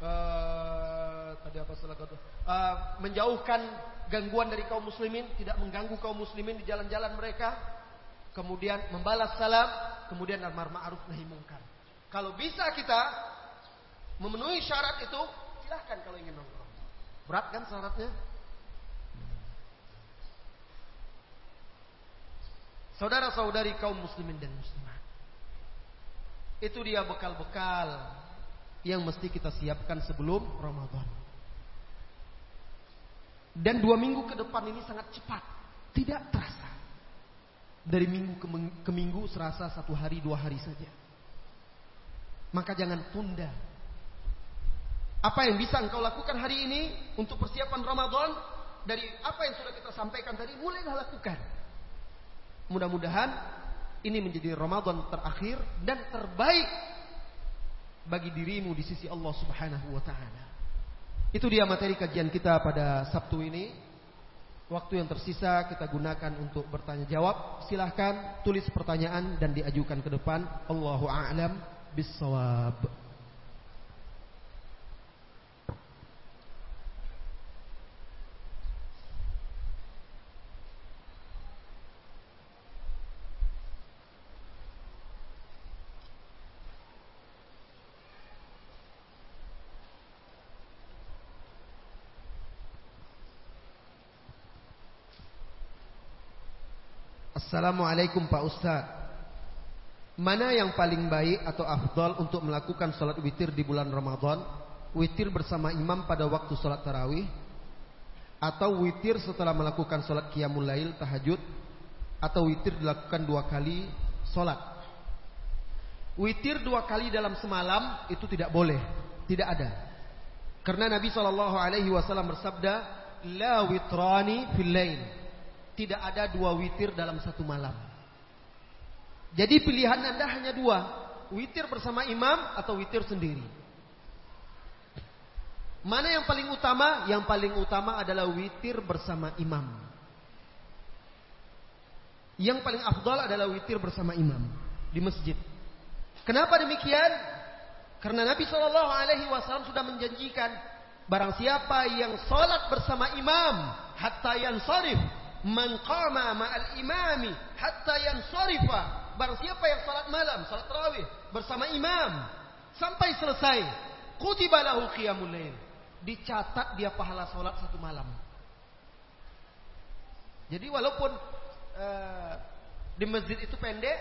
uh, tadi apa salah kata? Uh, menjauhkan gangguan dari kaum muslimin, tidak mengganggu kaum muslimin di jalan-jalan mereka kemudian membalas salam, kemudian amar ma'ruf nahi mungkar. Kalau bisa kita memenuhi syarat itu, silahkan kalau ingin nongkrong. Berat kan syaratnya? Saudara-saudari kaum muslimin dan muslimat. Itu dia bekal-bekal yang mesti kita siapkan sebelum Ramadan. Dan dua minggu ke depan ini sangat cepat. Tidak terasa. Dari minggu ke minggu serasa satu hari dua hari saja. Maka jangan tunda. Apa yang bisa engkau lakukan hari ini untuk persiapan Ramadan dari apa yang sudah kita sampaikan tadi mulailah lakukan. Mudah-mudahan ini menjadi Ramadan terakhir dan terbaik bagi dirimu di sisi Allah Subhanahu wa taala. Itu dia materi kajian kita pada Sabtu ini. Waktu yang tersisa kita gunakan untuk bertanya jawab. Silahkan tulis pertanyaan dan diajukan ke depan. Allahu a'lam bissawab. Assalamualaikum Pak Ustaz. Mana yang paling baik atau afdal untuk melakukan sholat witir di bulan Ramadan? Witir bersama imam pada waktu sholat tarawih? Atau witir setelah melakukan sholat qiyamul lail tahajud? Atau witir dilakukan dua kali sholat? Witir dua kali dalam semalam itu tidak boleh. Tidak ada. Karena Nabi SAW bersabda, La witrani fil lail tidak ada dua witir dalam satu malam. Jadi pilihan Anda hanya dua. Witir bersama imam atau witir sendiri. Mana yang paling utama? Yang paling utama adalah witir bersama imam. Yang paling afdal adalah witir bersama imam di masjid. Kenapa demikian? Karena Nabi Shallallahu Alaihi Wasallam sudah menjanjikan barang siapa yang sholat bersama imam hatta yang sorif Man qama ma'al imami hatta yansarifa. Barang siapa yang salat malam, salat tarawih bersama imam sampai selesai, kutiba lahu qiyamul lail. Dicatat dia pahala sholat satu malam. Jadi walaupun uh, di masjid itu pendek,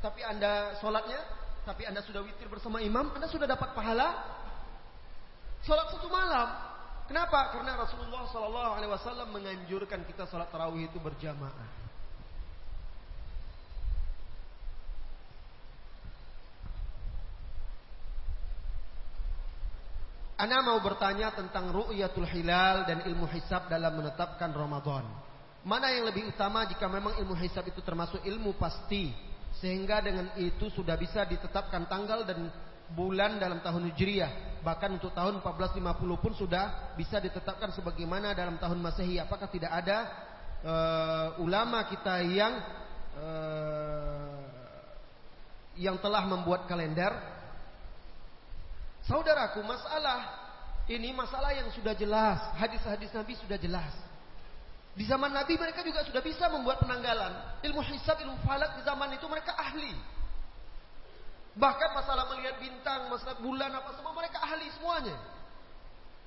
tapi anda sholatnya, tapi anda sudah witir bersama imam, anda sudah dapat pahala sholat satu malam. Kenapa? Karena Rasulullah Shallallahu Alaihi Wasallam menganjurkan kita sholat tarawih itu berjamaah. Ana mau bertanya tentang ru'yatul hilal dan ilmu hisab dalam menetapkan Ramadan. Mana yang lebih utama jika memang ilmu hisab itu termasuk ilmu pasti sehingga dengan itu sudah bisa ditetapkan tanggal dan bulan dalam tahun Hijriah. Bahkan untuk tahun 1450 pun sudah bisa ditetapkan sebagaimana dalam tahun Masehi. Apakah tidak ada uh, ulama kita yang uh, yang telah membuat kalender? Saudaraku, masalah ini masalah yang sudah jelas. Hadis-hadis Nabi sudah jelas. Di zaman Nabi mereka juga sudah bisa membuat penanggalan. Ilmu hisab, ilmu falak di zaman itu mereka ahli. Bahkan masalah melihat bintang, masalah bulan apa semua mereka ahli semuanya.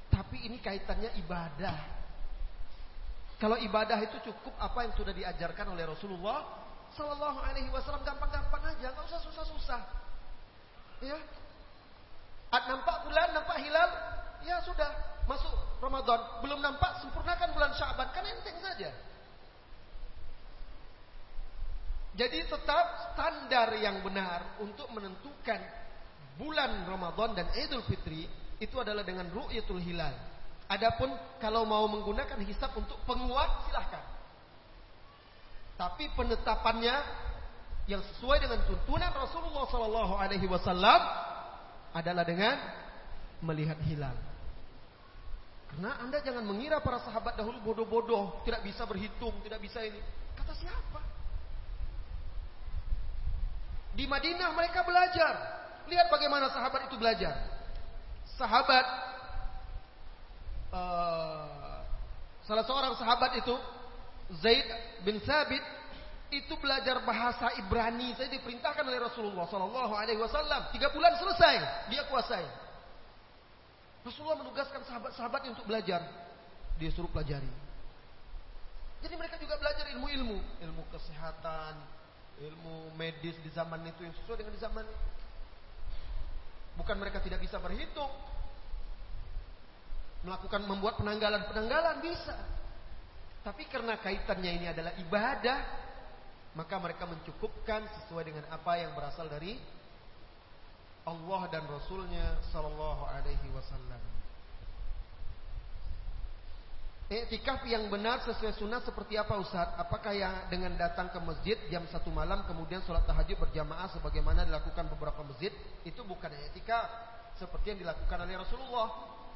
Tapi ini kaitannya ibadah. Kalau ibadah itu cukup apa yang sudah diajarkan oleh Rasulullah Sallallahu Alaihi Wasallam gampang-gampang aja, nggak usah susah-susah. Ya, Ad nampak bulan, nampak hilal, ya sudah masuk Ramadan. Belum nampak, sempurnakan bulan Syaban, kan enteng saja. Jadi tetap standar yang benar untuk menentukan bulan Ramadan dan Idul Fitri itu adalah dengan ru'yatul hilal. Adapun kalau mau menggunakan hisab untuk penguat silahkan. Tapi penetapannya yang sesuai dengan tuntunan Rasulullah Sallallahu Alaihi Wasallam adalah dengan melihat hilal. Karena anda jangan mengira para sahabat dahulu bodoh-bodoh, tidak bisa berhitung, tidak bisa ini. Kata siapa? Di Madinah mereka belajar. Lihat bagaimana sahabat itu belajar. Sahabat uh, salah seorang sahabat itu Zaid bin Sabit itu belajar bahasa Ibrani. Saya diperintahkan oleh Rasulullah Sallallahu Alaihi Wasallam. Tiga bulan selesai, dia kuasai. Rasulullah menugaskan sahabat-sahabat untuk belajar. Dia suruh pelajari. Jadi mereka juga belajar ilmu-ilmu, ilmu kesehatan, ilmu medis di zaman itu yang sesuai dengan di zaman. Bukan mereka tidak bisa berhitung. Melakukan membuat penanggalan-penanggalan bisa. Tapi karena kaitannya ini adalah ibadah, maka mereka mencukupkan sesuai dengan apa yang berasal dari Allah dan Rasulnya Sallallahu Alaihi Wasallam. Iktikaf yang benar sesuai sunnah seperti apa Ustaz? Apakah yang dengan datang ke masjid jam satu malam kemudian sholat tahajud berjamaah sebagaimana dilakukan beberapa masjid itu bukan iktikaf seperti yang dilakukan oleh Rasulullah.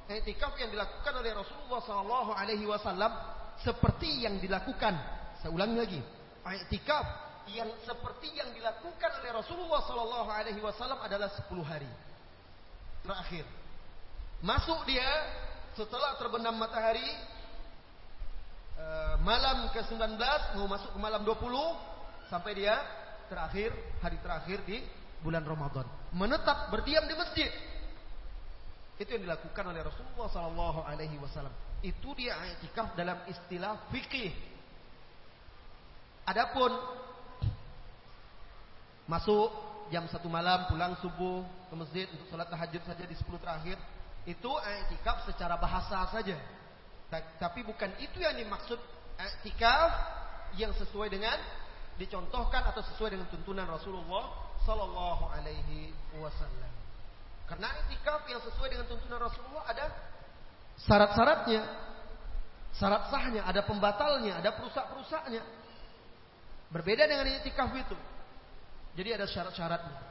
Iktikaf yang dilakukan oleh Rasulullah Sallallahu Alaihi Wasallam seperti yang dilakukan. Saya ulangi lagi. Iktikaf yang seperti yang dilakukan oleh Rasulullah Sallallahu Alaihi Wasallam adalah 10 hari terakhir. Masuk dia setelah terbenam matahari Eh, malam ke-19 mau masuk ke malam 20 sampai dia terakhir hari terakhir di bulan Ramadan. Menetap berdiam di masjid. Itu yang dilakukan oleh Rasulullah sallallahu alaihi wasallam. Itu dia i'tikaf dalam istilah fikih. Adapun masuk jam satu malam pulang subuh ke masjid untuk sholat tahajud saja di 10 terakhir itu i'tikaf secara bahasa saja tapi bukan itu yang dimaksud i'tikaf yang sesuai dengan dicontohkan atau sesuai dengan tuntunan Rasulullah sallallahu alaihi wasallam. Karena i'tikaf yang sesuai dengan tuntunan Rasulullah ada syarat-syaratnya. Syarat sahnya, ada pembatalnya, ada perusak-perusaknya. Berbeda dengan i'tikaf itu. Jadi ada syarat-syaratnya.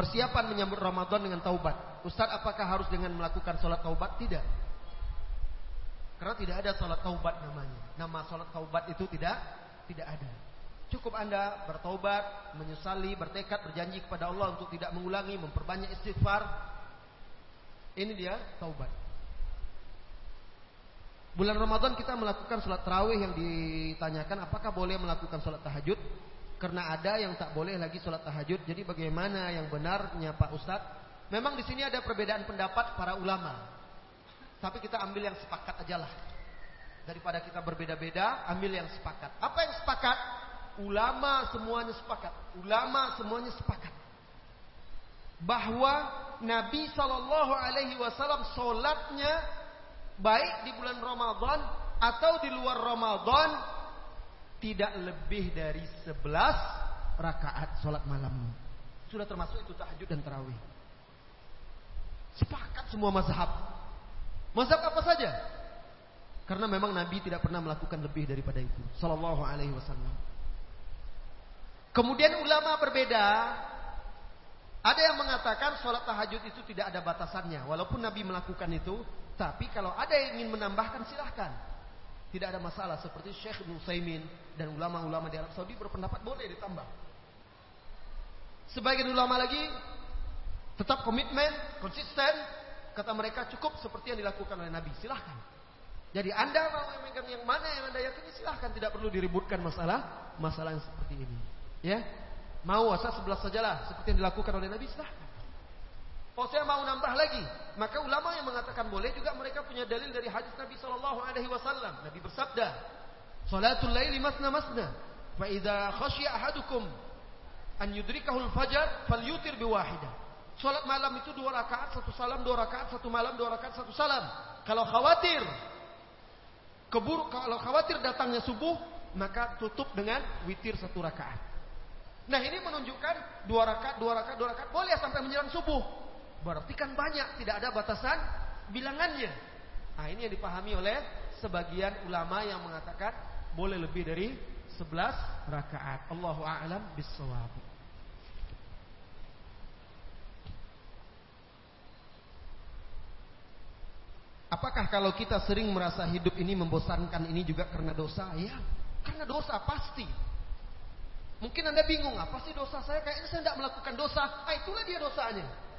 Persiapan menyambut Ramadan dengan taubat. Ustaz, apakah harus dengan melakukan sholat taubat? Tidak. Karena tidak ada sholat taubat namanya. Nama sholat taubat itu tidak tidak ada. Cukup anda bertaubat, menyesali, bertekad, berjanji kepada Allah untuk tidak mengulangi, memperbanyak istighfar. Ini dia taubat. Bulan Ramadan kita melakukan sholat tarawih yang ditanyakan apakah boleh melakukan sholat tahajud? Karena ada yang tak boleh lagi sholat tahajud. Jadi bagaimana yang benarnya Pak Ustadz? Memang di sini ada perbedaan pendapat para ulama. Tapi kita ambil yang sepakat aja lah. Daripada kita berbeda-beda, ambil yang sepakat. Apa yang sepakat? Ulama semuanya sepakat. Ulama semuanya sepakat. Bahwa Nabi Shallallahu Alaihi Wasallam sholatnya baik di bulan Ramadan atau di luar Ramadan tidak lebih dari 11 rakaat sholat malam. Sudah termasuk itu tahajud dan tarawih. Sepakat semua mazhab. Mazhab apa saja? Karena memang Nabi tidak pernah melakukan lebih daripada itu. Sallallahu alaihi wasallam. Kemudian ulama berbeda. Ada yang mengatakan sholat tahajud itu tidak ada batasannya. Walaupun Nabi melakukan itu, tapi kalau ada yang ingin menambahkan silahkan. Tidak ada masalah seperti Syekh Nusaimin dan ulama-ulama di Arab Saudi berpendapat boleh ditambah. Sebagian ulama lagi tetap komitmen, konsisten, kata mereka cukup seperti yang dilakukan oleh Nabi. Silahkan. Jadi Anda mau memegang yang mana yang Anda yakini silahkan tidak perlu diributkan masalah masalah yang seperti ini. Ya. Mau asal sebelah sajalah seperti yang dilakukan oleh Nabi silahkan. Oh saya mau nambah lagi. Maka ulama yang mengatakan boleh juga mereka punya dalil dari hadis Nabi Shallallahu Alaihi Wasallam. Nabi bersabda, Salatul laili masna masna. Fa idza khasya ahadukum an yudrikahul fajar falyutir biwahida. Salat malam itu dua rakaat, satu salam, dua rakaat, satu malam, dua rakaat, satu salam. Kalau khawatir keburu kalau khawatir datangnya subuh, maka tutup dengan witir satu rakaat. Nah ini menunjukkan dua rakaat, dua rakaat, dua rakaat boleh sampai menjelang subuh. Berarti kan banyak, tidak ada batasan bilangannya. Nah, ini yang dipahami oleh sebagian ulama yang mengatakan boleh lebih dari 11 rakaat. Allahu a'lam bissawab. Apakah kalau kita sering merasa hidup ini membosankan ini juga karena dosa? Ya, karena dosa pasti. Mungkin Anda bingung, apa sih dosa saya? Kayaknya saya tidak melakukan dosa. Ah, itulah dia dosanya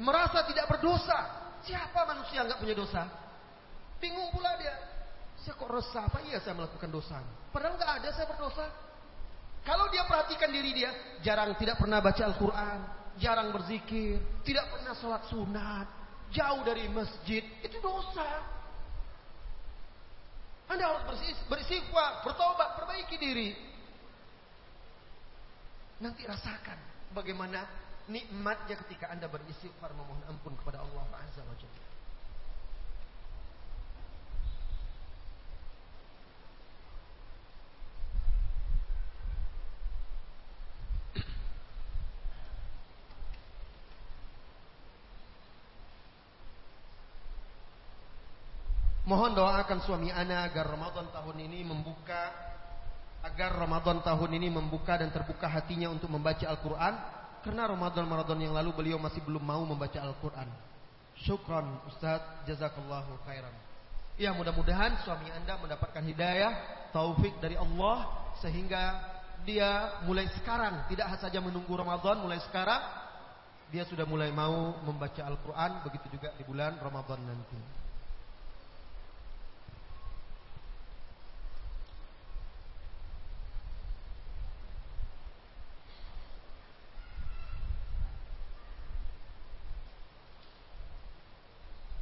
merasa tidak berdosa. Siapa manusia nggak punya dosa? Bingung pula dia. Saya kok resah apa? Iya saya melakukan dosa. Padahal nggak ada saya berdosa. Kalau dia perhatikan diri dia, jarang tidak pernah baca Al-Quran, jarang berzikir, tidak pernah sholat sunat, jauh dari masjid, itu dosa. Anda harus bersifat, bertobat, perbaiki diri. Nanti rasakan bagaimana nikmatnya ketika Anda beristighfar memohon ampun kepada Allah Azza wa Jalla. Mohon doakan suami ana agar Ramadan tahun ini membuka agar Ramadan tahun ini membuka dan terbuka hatinya untuk membaca Al-Qur'an karena Ramadan-Ramadan yang lalu beliau masih belum mau membaca Al-Quran. Syukran Ustaz, jazakallahu khairan. Ya mudah-mudahan suami anda mendapatkan hidayah, taufik dari Allah sehingga dia mulai sekarang tidak saja menunggu Ramadan, mulai sekarang dia sudah mulai mau membaca Al-Quran, begitu juga di bulan Ramadan nanti.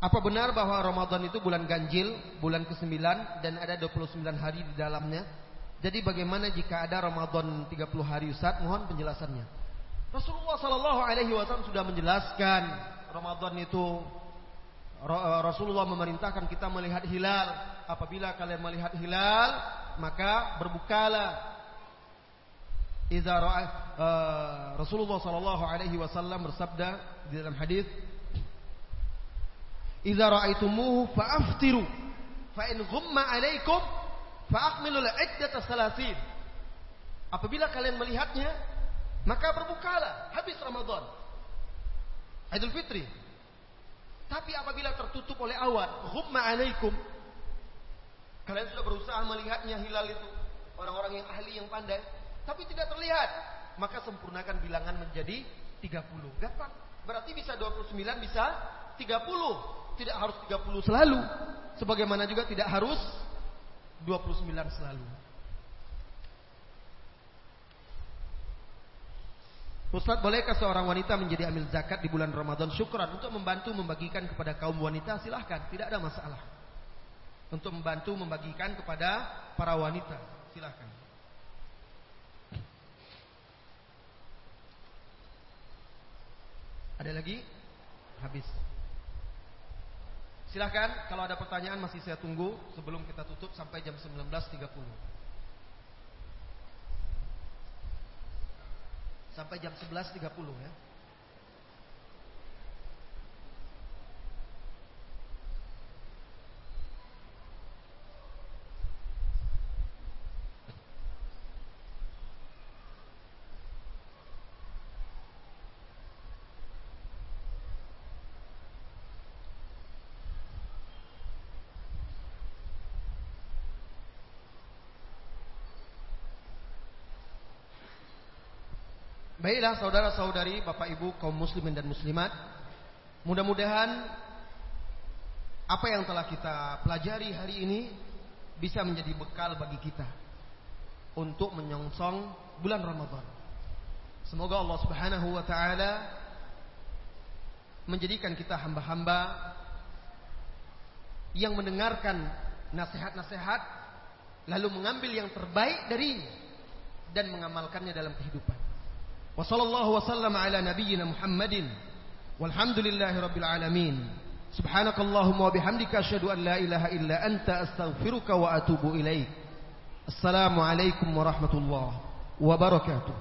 Apa benar bahwa Ramadan itu bulan ganjil, bulan ke-9 dan ada 29 hari di dalamnya? Jadi bagaimana jika ada Ramadan 30 hari Ustaz? Mohon penjelasannya. Rasulullah sallallahu alaihi wasallam sudah menjelaskan Ramadan itu eh, Rasulullah memerintahkan kita melihat hilal. Apabila kalian melihat hilal, maka berbukalah. Idza uh, Rasulullah sallallahu alaihi wasallam bersabda di dalam hadis Idza ra'aitumuhu fa'aftiru. Fa in ghumma 'alaikum fa'akmilu al-iddata salasin. Apabila kalian melihatnya, maka berbukalah habis Ramadan. Idul Fitri. Tapi apabila tertutup oleh awan, ghumma 'alaikum Kalian sudah berusaha melihatnya hilal itu. Orang-orang yang ahli yang pandai. Tapi tidak terlihat. Maka sempurnakan bilangan menjadi 30. Gampang. Berarti bisa 29, bisa 30. Tidak harus 30 selalu. Sebagaimana juga tidak harus 29 selalu. Ustaz, bolehkah seorang wanita menjadi amil zakat di bulan Ramadan syukran untuk membantu membagikan kepada kaum wanita? Silahkan, tidak ada masalah. Untuk membantu membagikan kepada para wanita, silahkan. Ada lagi? Habis. Silahkan, kalau ada pertanyaan masih saya tunggu sebelum kita tutup sampai jam 19.30. sampai jam 11.30 ya. Baiklah saudara-saudari, Bapak Ibu kaum muslimin dan muslimat, mudah-mudahan apa yang telah kita pelajari hari ini bisa menjadi bekal bagi kita untuk menyongsong bulan Ramadan. Semoga Allah Subhanahu wa taala menjadikan kita hamba-hamba yang mendengarkan nasihat-nasihat lalu mengambil yang terbaik darinya dan mengamalkannya dalam kehidupan. وصلى الله وسلم على نبينا محمد والحمد لله رب العالمين. سبحانك اللهم وبحمدك أشهد أن لا إله إلا أنت أستغفرك وأتوب إليك. السلام عليكم ورحمة الله وبركاته.